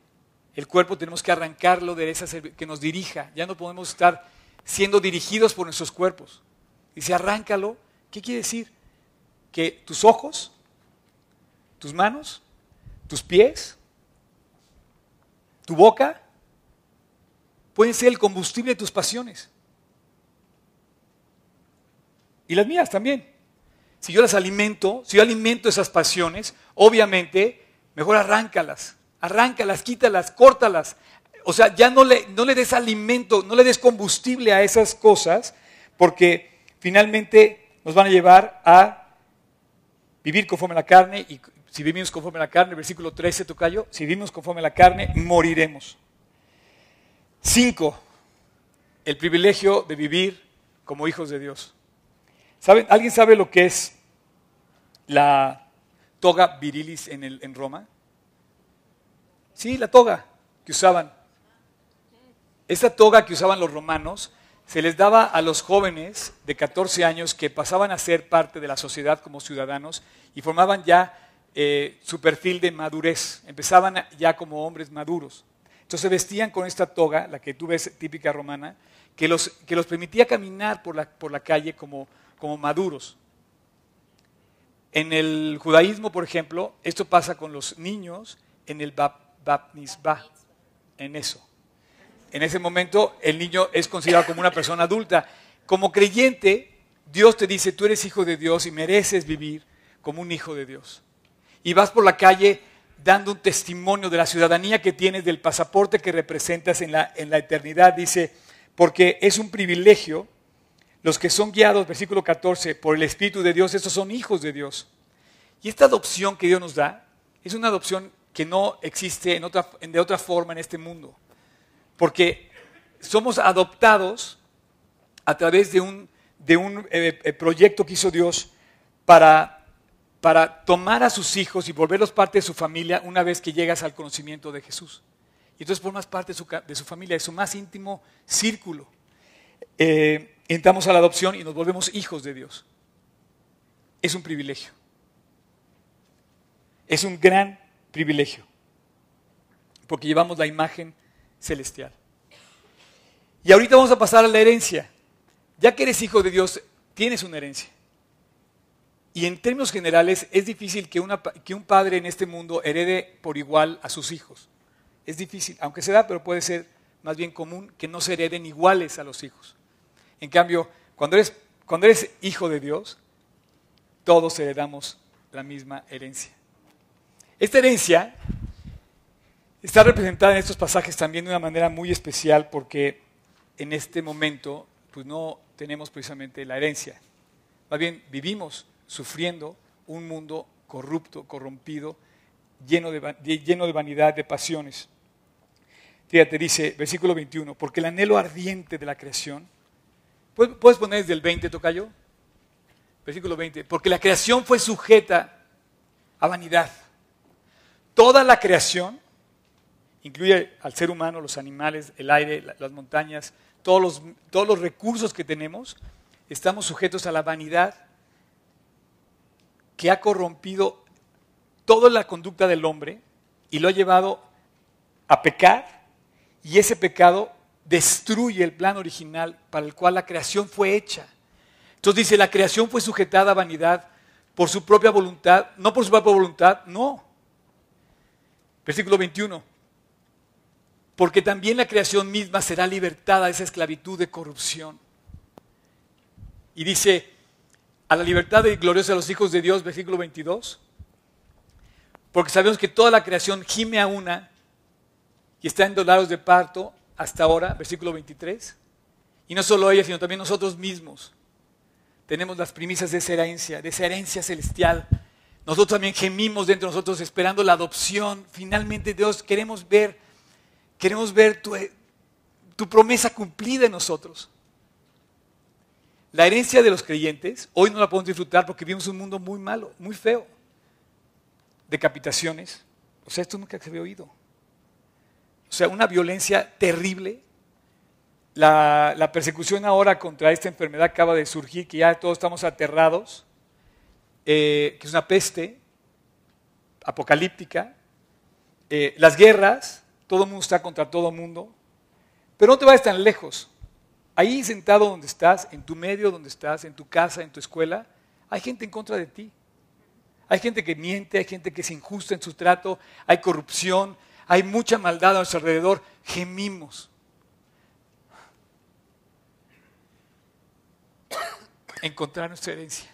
S1: el cuerpo tenemos que arrancarlo de esa que nos dirija. Ya no podemos estar siendo dirigidos por nuestros cuerpos. Dice, arráncalo. ¿Qué quiere decir? Que tus ojos, tus manos, tus pies, tu boca, pueden ser el combustible de tus pasiones. Y las mías también. Si yo las alimento, si yo alimento esas pasiones, obviamente, mejor arráncalas, arráncalas, quítalas, córtalas. O sea, ya no le, no le des alimento, no le des combustible a esas cosas, porque finalmente nos van a llevar a vivir conforme a la carne, y si vivimos conforme a la carne, versículo 13, tocayo, si vivimos conforme a la carne, moriremos. Cinco, el privilegio de vivir como hijos de Dios. ¿Alguien sabe lo que es la toga virilis en, Roma? Sí, la toga que usaban. Esa toga que usaban los romanos se les daba a los jóvenes de 14 años que pasaban a ser parte de la sociedad como ciudadanos y formaban ya eh, su perfil de madurez. Empezaban ya como hombres maduros. Entonces vestían con esta toga, la que tú ves típica romana, que los, que los permitía caminar por la, por la calle como, como maduros. En el judaísmo, por ejemplo, esto pasa con los niños en el bap, baptisba, en eso. En ese momento el niño es considerado como una persona adulta. Como creyente, Dios te dice, tú eres hijo de Dios y mereces vivir como un hijo de Dios. Y vas por la calle dando un testimonio de la ciudadanía que tienes, del pasaporte que representas en la, en la eternidad. Dice, porque es un privilegio los que son guiados, versículo 14, por el Espíritu de Dios, estos son hijos de Dios. Y esta adopción que Dios nos da es una adopción que no existe en otra, de otra forma en este mundo. Porque somos adoptados a través de un, eh, eh, proyecto que hizo Dios para, tomar a sus hijos y volverlos parte de su familia una vez que llegas al conocimiento de Jesús. Y entonces formas parte de su, ca- de su familia, de su más íntimo círculo eh, entramos a la adopción y nos volvemos hijos de Dios. Es un privilegio. Es un gran privilegio. Porque llevamos la imagen celestial. Y ahorita vamos a pasar a la herencia. Ya que eres hijo de Dios, tienes una herencia. Y en términos generales, es difícil que, una que un padre en este mundo herede por igual a sus hijos. Es difícil, aunque se da, pero puede ser más bien común que no se hereden iguales a los hijos. En cambio, cuando eres, hijo de Dios, todos heredamos la misma herencia. Esta herencia está representada en estos pasajes también de una manera muy especial porque en este momento pues no tenemos precisamente la herencia. Más bien vivimos sufriendo un mundo corrupto, corrompido, lleno de, lleno de vanidad, de pasiones. Fíjate, dice, versículo 21, porque el anhelo ardiente de la creación, ¿puedes poner desde el 20, Tocayo? Versículo 20, porque la creación fue sujeta a vanidad. Toda la creación, incluye al ser humano, los animales, el aire, la- las montañas, todos los, todos los recursos que tenemos, estamos sujetos a la vanidad que ha corrompido toda la conducta del hombre y lo ha llevado a pecar y ese pecado destruye el plan original para el cual la creación fue hecha. Entonces dice, la creación fue sujetada a vanidad por su propia voluntad, no por su propia voluntad, no. Versículo 21. Porque también la creación misma será libertada de esa esclavitud de corrupción. Y dice, a la libertad de gloriosa de los hijos de Dios, versículo 22. Porque sabemos que toda la creación gime a una y está en dolores de parto hasta ahora, versículo 23. Y no solo ella, sino también nosotros mismos tenemos las primicias de esa herencia, de esa herencia celestial. Nosotros también gemimos dentro de nosotros esperando la adopción. Finalmente, Dios, queremos ver Queremos ver tu, tu promesa cumplida en nosotros. La herencia de los creyentes, hoy no la podemos disfrutar porque vivimos un mundo muy malo, muy feo. Decapitaciones. O sea, esto nunca se había oído. O sea, una violencia terrible. La, persecución ahora contra esta enfermedad acaba de surgir, que ya todos estamos aterrados, eh, que es una peste apocalíptica. Eh, las guerras, todo el mundo está contra todo el mundo. Pero no te vayas tan lejos. Ahí sentado donde estás, en tu medio donde estás, en tu casa, en tu escuela, hay gente en contra de ti. Hay gente que miente, hay gente que es injusta en su trato, hay corrupción, hay mucha maldad a nuestro alrededor. Gemimos. Encontrar nuestra herencia.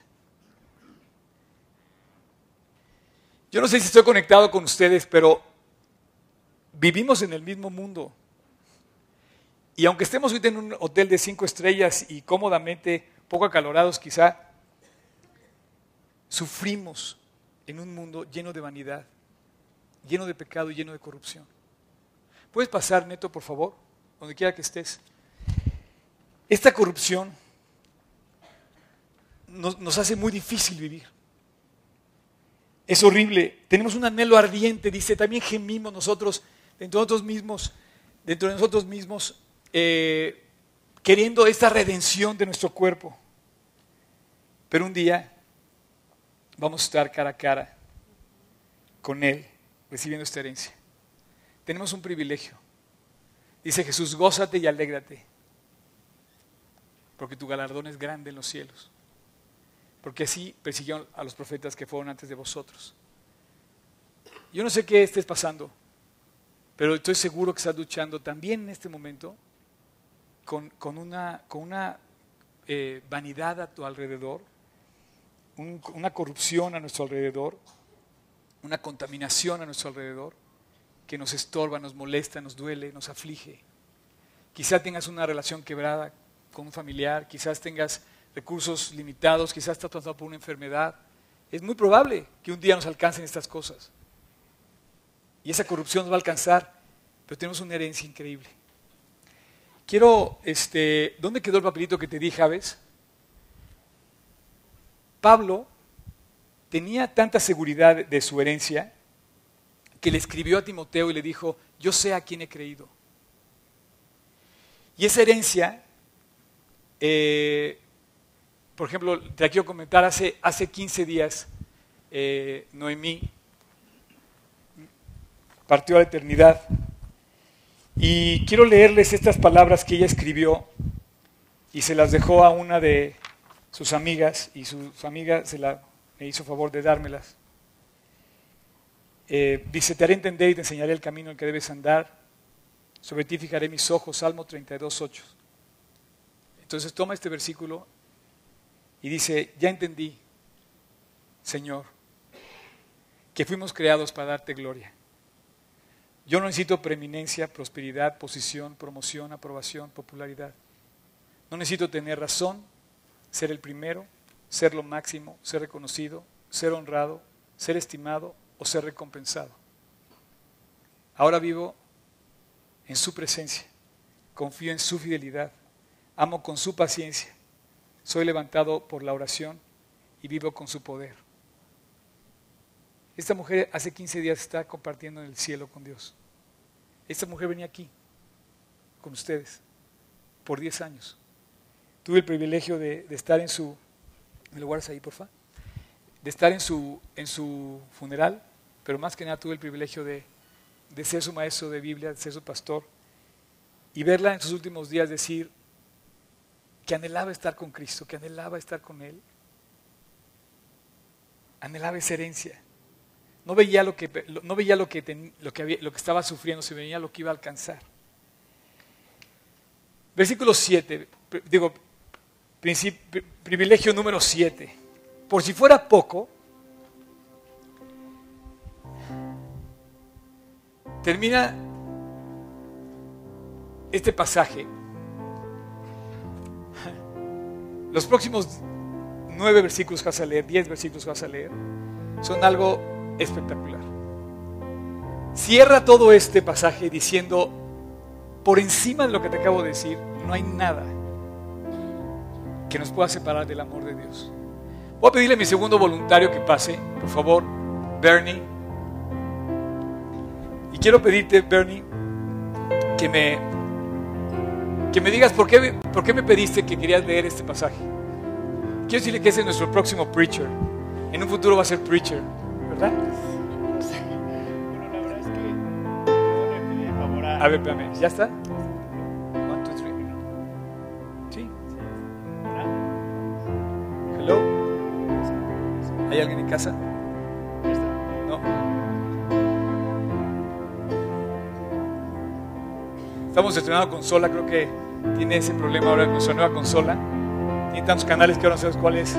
S1: Yo no sé si estoy conectado con ustedes, pero vivimos en el mismo mundo. Y aunque estemos hoy en un hotel de cinco estrellas y cómodamente, poco acalorados quizá, sufrimos en un mundo lleno de vanidad, lleno de pecado y lleno de corrupción. ¿Puedes pasar, Neto, por favor? Donde quiera que estés. Esta corrupción nos, hace muy difícil vivir. Es horrible. Tenemos un anhelo ardiente, dice, también gemimos nosotros dentro de nosotros mismos, dentro de nosotros mismos, eh, queriendo esta redención de nuestro cuerpo. Pero un día vamos a estar cara a cara con Él, recibiendo esta herencia. Tenemos un privilegio. Dice Jesús, gózate y alégrate, porque tu galardón es grande en los cielos. Porque así persiguieron a los profetas que fueron antes de vosotros. Yo no sé qué estés pasando, pero estoy seguro que estás luchando también en este momento con, una, con una eh, vanidad a tu alrededor, una corrupción a nuestro alrededor, una contaminación a nuestro alrededor que nos estorba, nos molesta, nos duele, nos aflige. Quizás tengas una relación quebrada con un familiar, quizás tengas recursos limitados, quizás estás pasando por una enfermedad. Es muy probable que un día nos alcancen estas cosas. Y esa corrupción nos va a alcanzar, pero tenemos una herencia increíble. Quiero, este, ¿dónde quedó el papelito que te di, Javes? Pablo tenía tanta seguridad de su herencia que le escribió a Timoteo y le dijo, yo sé a quién he creído. Y esa herencia, eh, por ejemplo, te la quiero comentar, hace, hace 15 días eh, Noemí partió a la eternidad. Y quiero leerles estas palabras que ella escribió y se las dejó a una de sus amigas y su, amiga se la, me hizo favor de dármelas. Eh, dice, te haré entender y te enseñaré el camino en que debes andar. Sobre ti fijaré mis ojos. Salmo 32, 8. Entonces toma este versículo y dice, ya entendí, Señor, que fuimos creados para darte gloria. Yo no necesito preeminencia, prosperidad, posición, promoción, aprobación, popularidad. No necesito tener razón, ser el primero, ser lo máximo, ser reconocido, ser honrado, ser estimado o ser recompensado. Ahora vivo en su presencia, confío en su fidelidad, amo con su paciencia, soy levantado por la oración y vivo con su poder. Esta mujer hace 15 días está compartiendo en el cielo con Dios. Esta mujer venía aquí con ustedes por 10 años. Tuve el privilegio de, estar en su... ¿Me lo guardas ahí, porfa? De estar en su, en su funeral, pero más que nada tuve el privilegio de, de ser su maestro de Biblia, de ser su pastor, y verla en sus últimos días decir que anhelaba estar con Cristo, que anhelaba estar con Él, anhelaba esa herencia. No veía lo que, no veía lo que, lo que, lo que estaba sufriendo, se veía lo que iba a alcanzar. Versículo 7, digo, privilegio número 7. Por si fuera poco, termina este pasaje. Los próximos nueve versículos que vas a leer, diez versículos que vas a leer, son algo espectacular. Cierra todo este pasaje diciendo, por encima de lo que te acabo de decir, no hay nada que nos pueda separar del amor de Dios. Voy a pedirle a mi segundo voluntario que pase, por favor, Bernie. Y quiero pedirte, Bernie, que me, que me digas por qué, por qué me pediste que querías leer este pasaje. Quiero decirle que ese es nuestro próximo preacher. En un futuro va a ser preacher, ¿verdad?
S3: Bueno, la verdad es que. A
S1: ver, espérame, ¿ya está? ¿Hay alguien en casa? No. Estamos estrenando consola, creo que tiene ese problema ahora con nuestra nueva consola. Tiene tantos canales que ahora no sabes cuál es.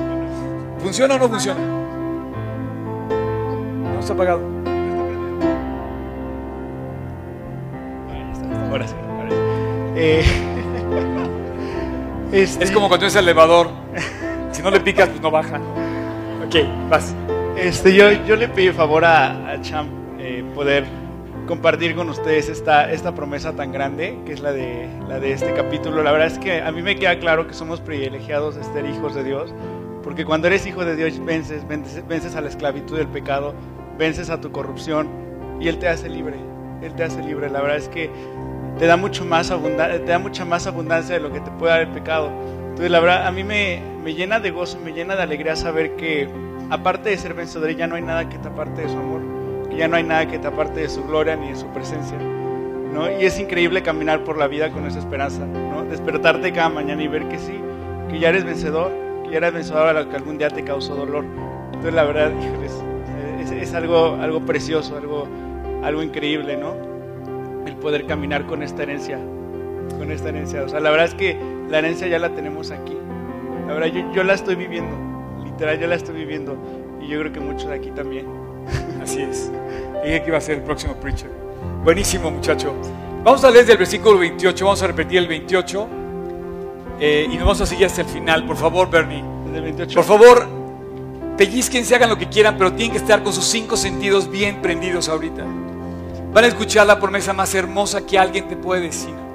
S1: ¿Funciona o no funciona? No está apagado.
S3: Ahora sí, ahora sí. Eh, este,
S1: Es como cuando es el elevador. Si no le picas, pues no baja. Ok, vas.
S3: Este, yo, yo le el favor a, a Champ eh, poder compartir con ustedes esta, esta promesa tan grande que es la de, la de este capítulo. La verdad es que a mí me queda claro que somos privilegiados de ser hijos de Dios, porque cuando eres hijo de Dios vences, vences, vences a la esclavitud del pecado, vences a tu corrupción y Él te hace libre. Él te hace libre. La verdad es que te da, mucho más abunda- te da mucha más abundancia de lo que te puede dar el pecado. Entonces, la verdad, a mí me, me llena de gozo, me llena de alegría saber que, aparte de ser vencedor, ya no hay nada que te aparte de su amor, que ya no hay nada que te aparte de su gloria ni de su presencia. ¿no? Y es increíble caminar por la vida con esa esperanza, ¿no? despertarte cada mañana y ver que sí, que ya eres vencedor, que ya eres vencedor a lo que algún día te causó dolor. Entonces, la verdad, híjoles, es, es algo, algo precioso, algo, algo increíble, ¿no? El poder caminar con esta herencia, con esta herencia. O sea, la verdad es que la herencia ya la tenemos aquí. La verdad, yo, yo la estoy viviendo, literal, yo la estoy viviendo. Y yo creo que muchos de aquí también.
S1: Así es. Dije que iba a ser el próximo preacher. Buenísimo, muchacho. Vamos a leer desde el versículo 28. Vamos a repetir el 28. eh, y nos vamos a seguir hasta el final. Por favor, Bernie.
S3: Desde el 28.
S1: Por favor, pellizquense, hagan lo que quieran, pero tienen que estar con sus cinco sentidos bien prendidos ahorita. Van a escuchar la promesa más hermosa que alguien te puede decir.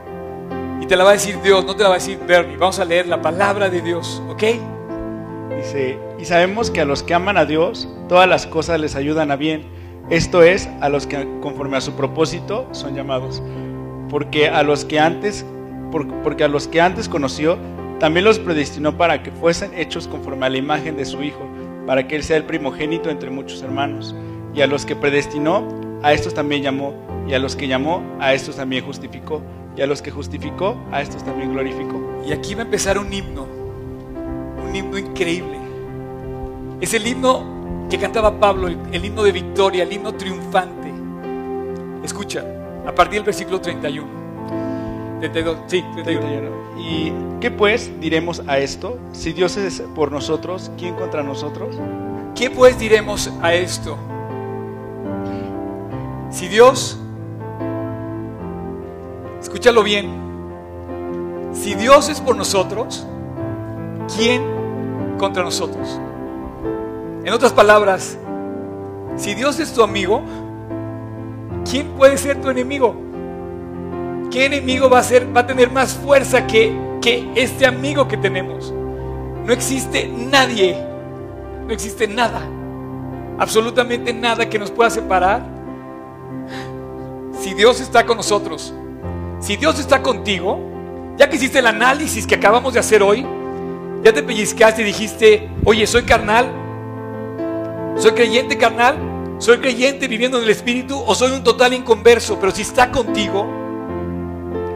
S1: Te la va a decir Dios, no te la va a decir Bernie. Vamos a leer la palabra de Dios, ¿ok?
S3: Dice, y sabemos que a los que aman a Dios, todas las cosas les ayudan a bien. Esto es, a los que conforme a su propósito son llamados. Porque a los que antes, por- porque a los que antes conoció, también los predestinó para que fuesen hechos conforme a la imagen de su Hijo, para que Él sea el primogénito entre muchos hermanos. Y a los que predestinó, a estos también llamó. Y a los que llamó, a estos también justificó. Y a los que justificó, a estos también glorificó.
S1: Y aquí va a empezar un himno, un himno increíble. Es el himno que cantaba Pablo, el, el himno de victoria, el himno triunfante. Escucha, a partir del versículo 31. 32, sí, 31.
S3: ¿Y qué pues diremos a esto? Si Dios es por nosotros, ¿quién contra nosotros?
S1: ¿Qué pues diremos a esto? Si Dios, escúchalo bien, si Dios es por nosotros, ¿quién contra nosotros? En otras palabras, si Dios es tu amigo, ¿quién puede ser tu enemigo? ¿Qué enemigo va a, ser, va a tener más fuerza que, que este amigo que tenemos? No existe nadie, no existe nada, absolutamente nada que nos pueda separar. Si Dios está con nosotros, si Dios está contigo, ya que hiciste el análisis que acabamos de hacer hoy, ya te pellizcaste y dijiste, oye, soy carnal, soy creyente carnal, soy creyente viviendo en el Espíritu o soy un total inconverso, pero si está contigo,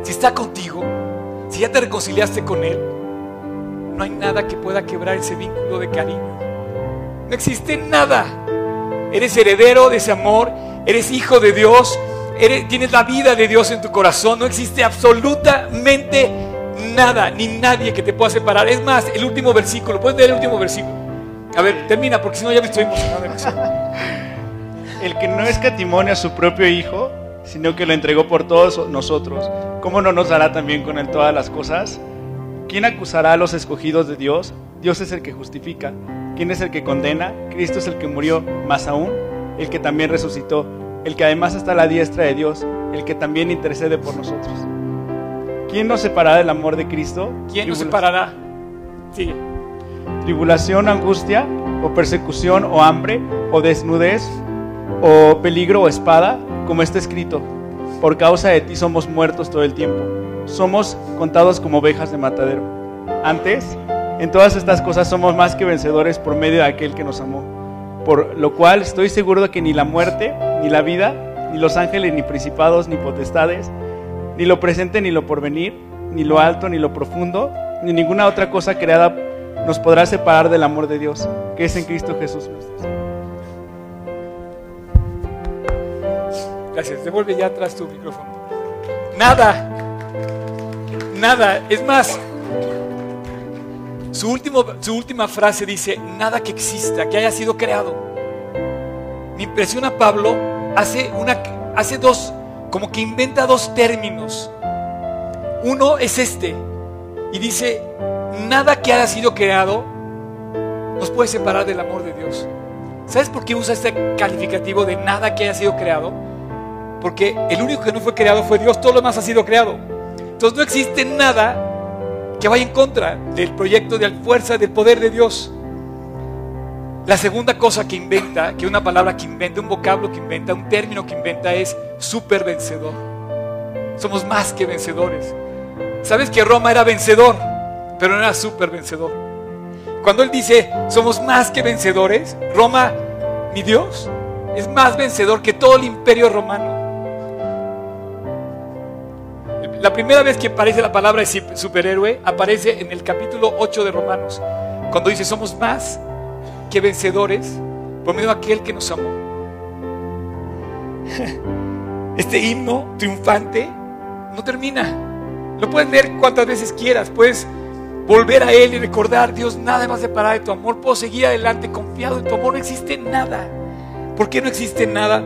S1: si está contigo, si ya te reconciliaste con Él, no hay nada que pueda quebrar ese vínculo de cariño. No existe nada. Eres heredero de ese amor, eres hijo de Dios, eres- tienes la vida de Dios en tu corazón. No existe absolutamente nada ni nadie que te pueda separar. Es más, el último versículo, puedes leer el último versículo. A ver, termina, porque si no ya me estoy emocionando demasiado.
S3: El que no escatimone a su propio Hijo, sino que lo entregó por todos nosotros, ¿cómo no nos dará también con él todas las cosas? ¿Quién acusará a los escogidos de Dios? Dios es el que justifica. ¿Quién es el que condena? Cristo es el que murió, más aún, el que también resucitó, el que además está a la diestra de Dios, el que también intercede por nosotros. ¿quién nos separará del amor de Cristo?
S1: ¿Quién nos separará? Sí.
S3: Tribulación, angustia, o persecución, o hambre, o desnudez, o peligro, o espada, como está escrito. Por causa de ti somos muertos todo el tiempo. Somos contados como ovejas de matadero. Antes, en todas estas cosas somos más que vencedores por medio de aquel que nos amó. Por lo cual estoy seguro de que ni la muerte, ni la vida, ni los ángeles, ni principados, ni potestades, ni lo presente, ni lo porvenir, ni lo alto, ni lo profundo, ni ninguna otra cosa creada nos podrá separar del amor de Dios, que es en Cristo Jesús nuestro.
S1: Gracias. Devuelve ya atrás tu micrófono. Nada. Nada. Es más, su, último, su última frase dice, nada que exista, que haya sido creado. Me impresiona Pablo, hace, una, hace dos, como que inventa dos términos. Uno es este, y dice, nada que haya sido creado nos puede separar del amor de Dios. ¿Sabes por qué usa este calificativo de nada que haya sido creado? Porque el único que no fue creado fue Dios, todo lo demás ha sido creado. Entonces no existe nada que vaya en contra del proyecto, de fuerza, del poder de Dios. La segunda cosa que inventa, que una palabra que inventa, un vocablo que inventa, un término que inventa es super vencedor. Somos más que vencedores. Sabes que Roma era vencedor, pero no era super vencedor. Cuando él dice somos más que vencedores, Roma, mi Dios, es más vencedor que todo el imperio romano. La primera vez que aparece la palabra superhéroe aparece en el capítulo 8 de Romanos, cuando dice somos más que vencedores por medio de aquel que nos amó. Este himno triunfante no termina. Lo puedes leer cuantas veces quieras, puedes volver a Él y recordar, Dios, nada va a separar de tu amor, puedo seguir adelante confiado en tu amor, no existe nada. ¿Por qué no existe nada?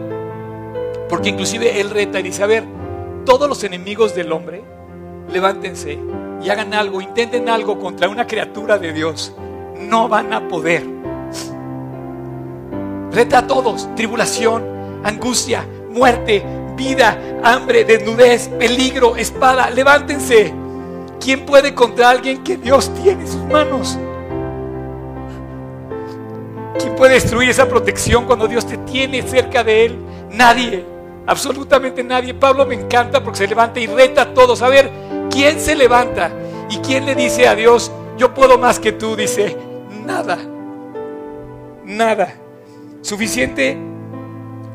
S1: Porque inclusive Él reta y dice, a ver, todos los enemigos del hombre, levántense y hagan algo, intenten algo contra una criatura de Dios. No van a poder. Reta a todos, tribulación, angustia, muerte, vida, hambre, desnudez, peligro, espada. Levántense. ¿Quién puede contra alguien que Dios tiene en sus manos? ¿Quién puede destruir esa protección cuando Dios te tiene cerca de Él? Nadie, absolutamente nadie. Pablo me encanta porque se levanta y reta a todos. A ver, ¿quién se levanta? ¿Y quién le dice a Dios, yo puedo más que tú? Dice, nada, nada. Suficiente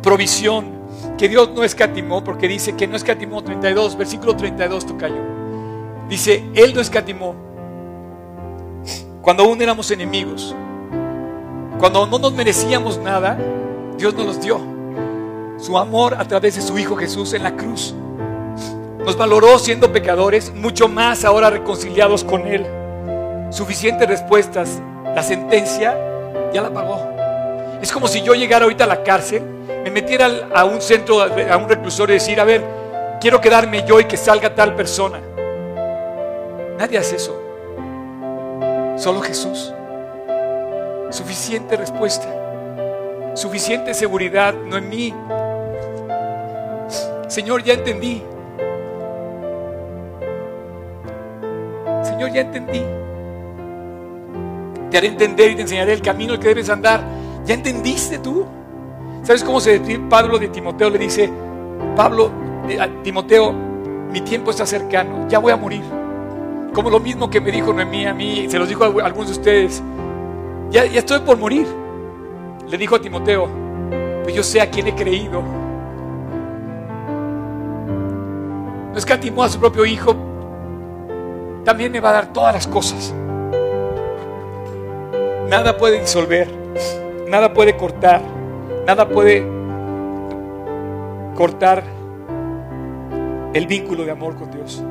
S1: provisión que Dios no escatimó, porque dice que no escatimó 32, versículo 32, tocayo. Dice, Él no escatimó. Cuando aún éramos enemigos, cuando no nos merecíamos nada, Dios nos los dio. Su amor a través de su Hijo Jesús en la cruz. Nos valoró siendo pecadores, mucho más ahora reconciliados con Él. Suficientes respuestas. La sentencia ya la pagó. Es como si yo llegara ahorita a la cárcel, me metiera a un centro, a un reclusorio y decir, a ver, quiero quedarme yo y que salga tal persona. Nadie hace eso. Solo Jesús. Suficiente respuesta. Suficiente seguridad, no en mí. Señor, ya entendí. Señor, ya entendí. Te haré entender y te enseñaré el camino que debes andar. ¿Ya entendiste tú? ¿Sabes cómo se Pablo de Timoteo? Le dice, Pablo, a Timoteo, mi tiempo está cercano, ya voy a morir. Como lo mismo que me dijo Noemí a mí, se los dijo a algunos de ustedes, ya, ya estoy por morir. Le dijo a Timoteo, pues yo sé a quién he creído. No escatimó a su propio hijo, también me va a dar todas las cosas. Nada puede disolver, nada puede cortar, nada puede cortar el vínculo de amor con Dios.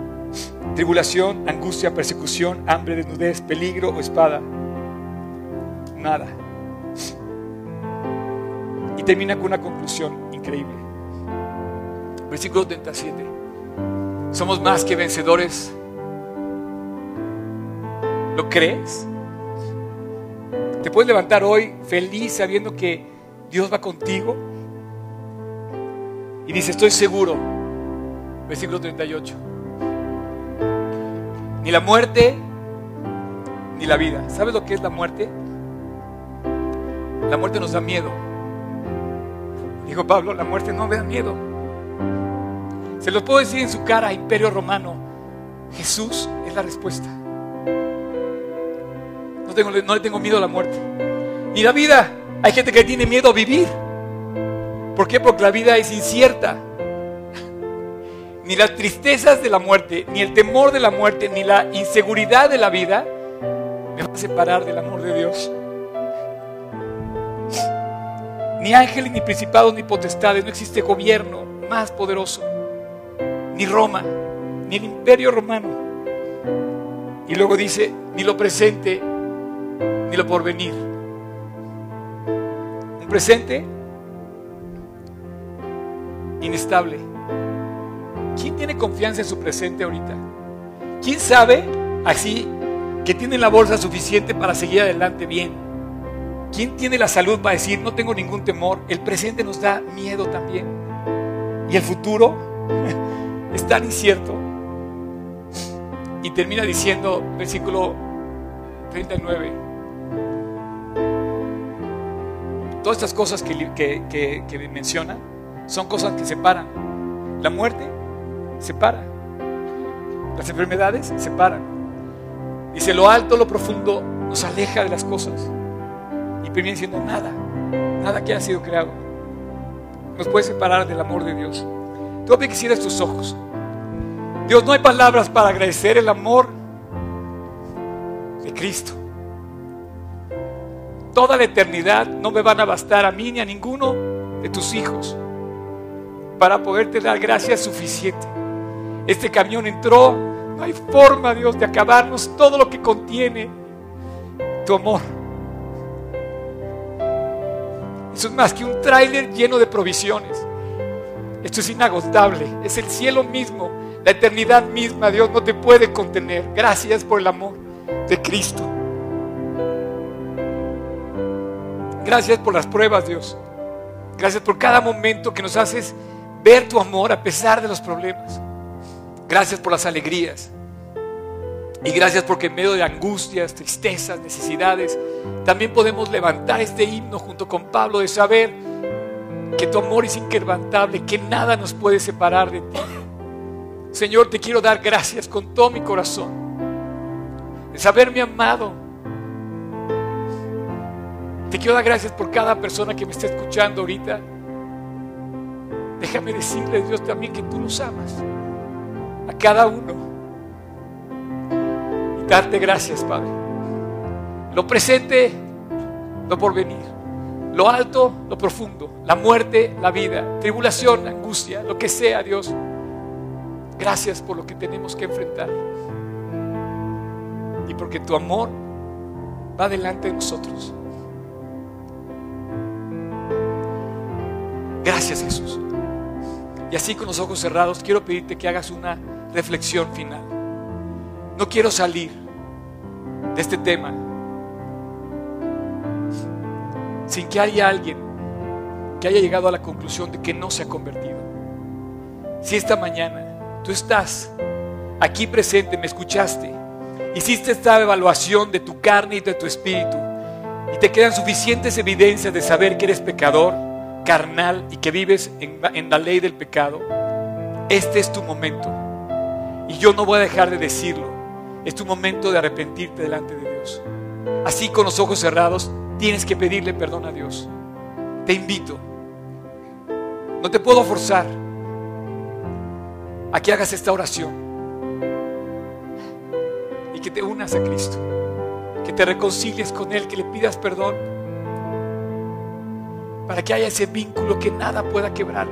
S1: Tribulación, angustia, persecución, hambre, desnudez, peligro o espada. Nada. Y termina con una conclusión increíble. Versículo 37. Somos más que vencedores. ¿Lo crees? ¿Te puedes levantar hoy feliz sabiendo que Dios va contigo? Y dice, estoy seguro. Versículo 38. Ni la muerte, ni la vida. ¿Sabes lo que es la muerte? La muerte nos da miedo. Dijo Pablo, la muerte no me da miedo. Se lo puedo decir en su cara, imperio romano. Jesús es la respuesta. No, tengo, le tengo miedo a la muerte. Ni la vida. Hay gente que tiene miedo a vivir. ¿Por qué? Porque la vida es incierta. Ni las tristezas de la muerte, ni el temor de la muerte, ni la inseguridad de la vida me va a separar del amor de Dios. Ni ángeles, ni principados, ni potestades, no existe gobierno más poderoso, ni Roma, ni el imperio romano. Y luego dice, ni lo presente, ni lo porvenir. Un presente inestable. ¿Quién tiene confianza en su presente ahorita? ¿Quién sabe así que tiene la bolsa suficiente para seguir adelante bien? ¿Quién tiene la salud para decir no tengo ningún temor? El presente nos da miedo también. Y el futuro es tan incierto. Y termina diciendo, versículo 39, todas estas cosas que, menciona son cosas que separan. La muerte separa. Las enfermedades separan. Dice, lo alto, lo profundo nos aleja de las cosas. Y termina diciendo nada, nada que haya sido creado. Nos puede separar del amor de Dios. Tú que cierres tus ojos. Dios, no hay palabras para agradecer el amor de Cristo. Toda la eternidad no me van a bastar a mí ni a ninguno de tus hijos para poderte dar gracias suficiente. Este camión entró, no hay forma, Dios, de acabarnos todo lo que contiene tu amor. Eso es más que un tráiler lleno de provisiones. Esto es inagotable, es el cielo mismo, la eternidad misma, Dios no te puede contener. Gracias por el amor de Cristo. Gracias por las pruebas, Dios. Gracias por cada momento que nos haces ver tu amor a pesar de los problemas. Gracias por las alegrías. Y gracias porque en medio de angustias, tristezas, necesidades, también podemos levantar este himno junto con Pablo de saber que tu amor es inquebrantable, que nada nos puede separar de ti. Señor, te quiero dar gracias con todo mi corazón de saberme amado. Te quiero dar gracias por cada persona que me está escuchando ahorita Déjame decirle, Dios, también que tú los amas. A cada uno. Y darte gracias, Padre. Lo presente, lo porvenir. Lo alto, lo profundo. La muerte, la vida. Tribulación, angustia, lo que sea, Dios. Gracias por lo que tenemos que enfrentar. Y porque tu amor va delante de nosotros. Gracias Jesús. Y así con los ojos cerrados, quiero pedirte que hagas una reflexión final. No quiero salir de este tema sin que haya alguien que haya llegado a la conclusión de que no se ha convertido. Si esta mañana tú estás aquí presente, me escuchaste, hiciste esta evaluación de tu carne y de tu espíritu, y te quedan suficientes evidencias de saber que eres pecador, carnal y que vives en, la ley del pecado, este es tu momento. Y yo no voy a dejar de decirlo. Es tu momento de arrepentirte delante de Dios. Así con los ojos cerrados, tienes que pedirle perdón a Dios. Te invito. No te puedo forzar a que hagas esta oración y que te unas a Cristo, que te reconcilies con Él, que le pidas perdón para que haya ese vínculo que nada pueda quebrar.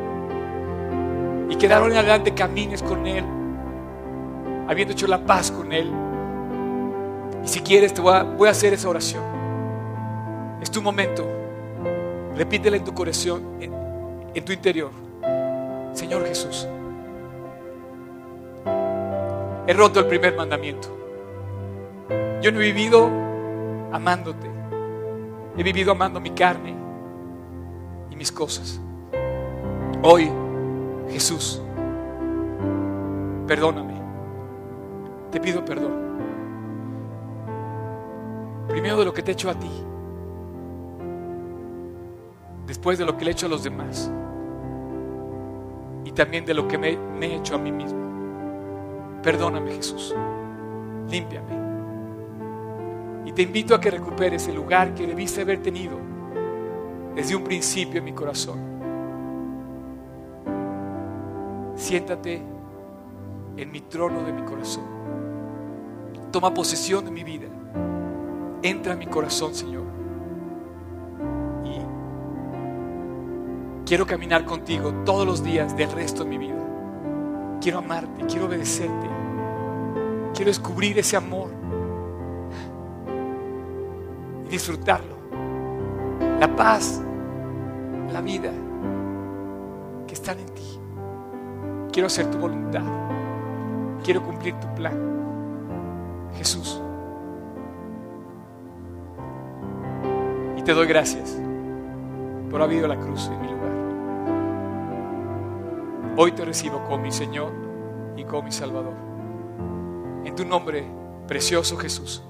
S1: Y que de ahora en adelante camines con Él, habiendo hecho la paz con Él. Y si quieres, te voy a, voy a hacer esa oración. Es tu momento. Repítela en tu corazón, en, en tu interior. Señor Jesús, he roto el primer mandamiento. Yo no he vivido amándote. He vivido amando mi carne, mis cosas. Hoy, Jesús, perdóname. te pido perdón. Primero de lo que te he hecho a ti, después de lo que le he hecho a los demás y también de lo que me, me he hecho a mí mismo. Perdóname Jesús, límpiame. Y te invito a que recuperes el lugar que debiste haber tenido desde un principio en mi corazón. Siéntate en mi trono de mi corazón. Toma posesión de mi vida. Entra en mi corazón, Señor. Quiero caminar contigo todos los días del resto de mi vida. Quiero amarte, quiero obedecerte. Quiero descubrir ese amor y disfrutarlo. La paz, la vida que están en ti. Quiero hacer tu voluntad. Quiero cumplir tu plan. Jesús. Y te doy gracias por haber ido a la cruz en mi lugar. Hoy te recibo como mi Señor y como mi Salvador. En tu nombre, precioso Jesús.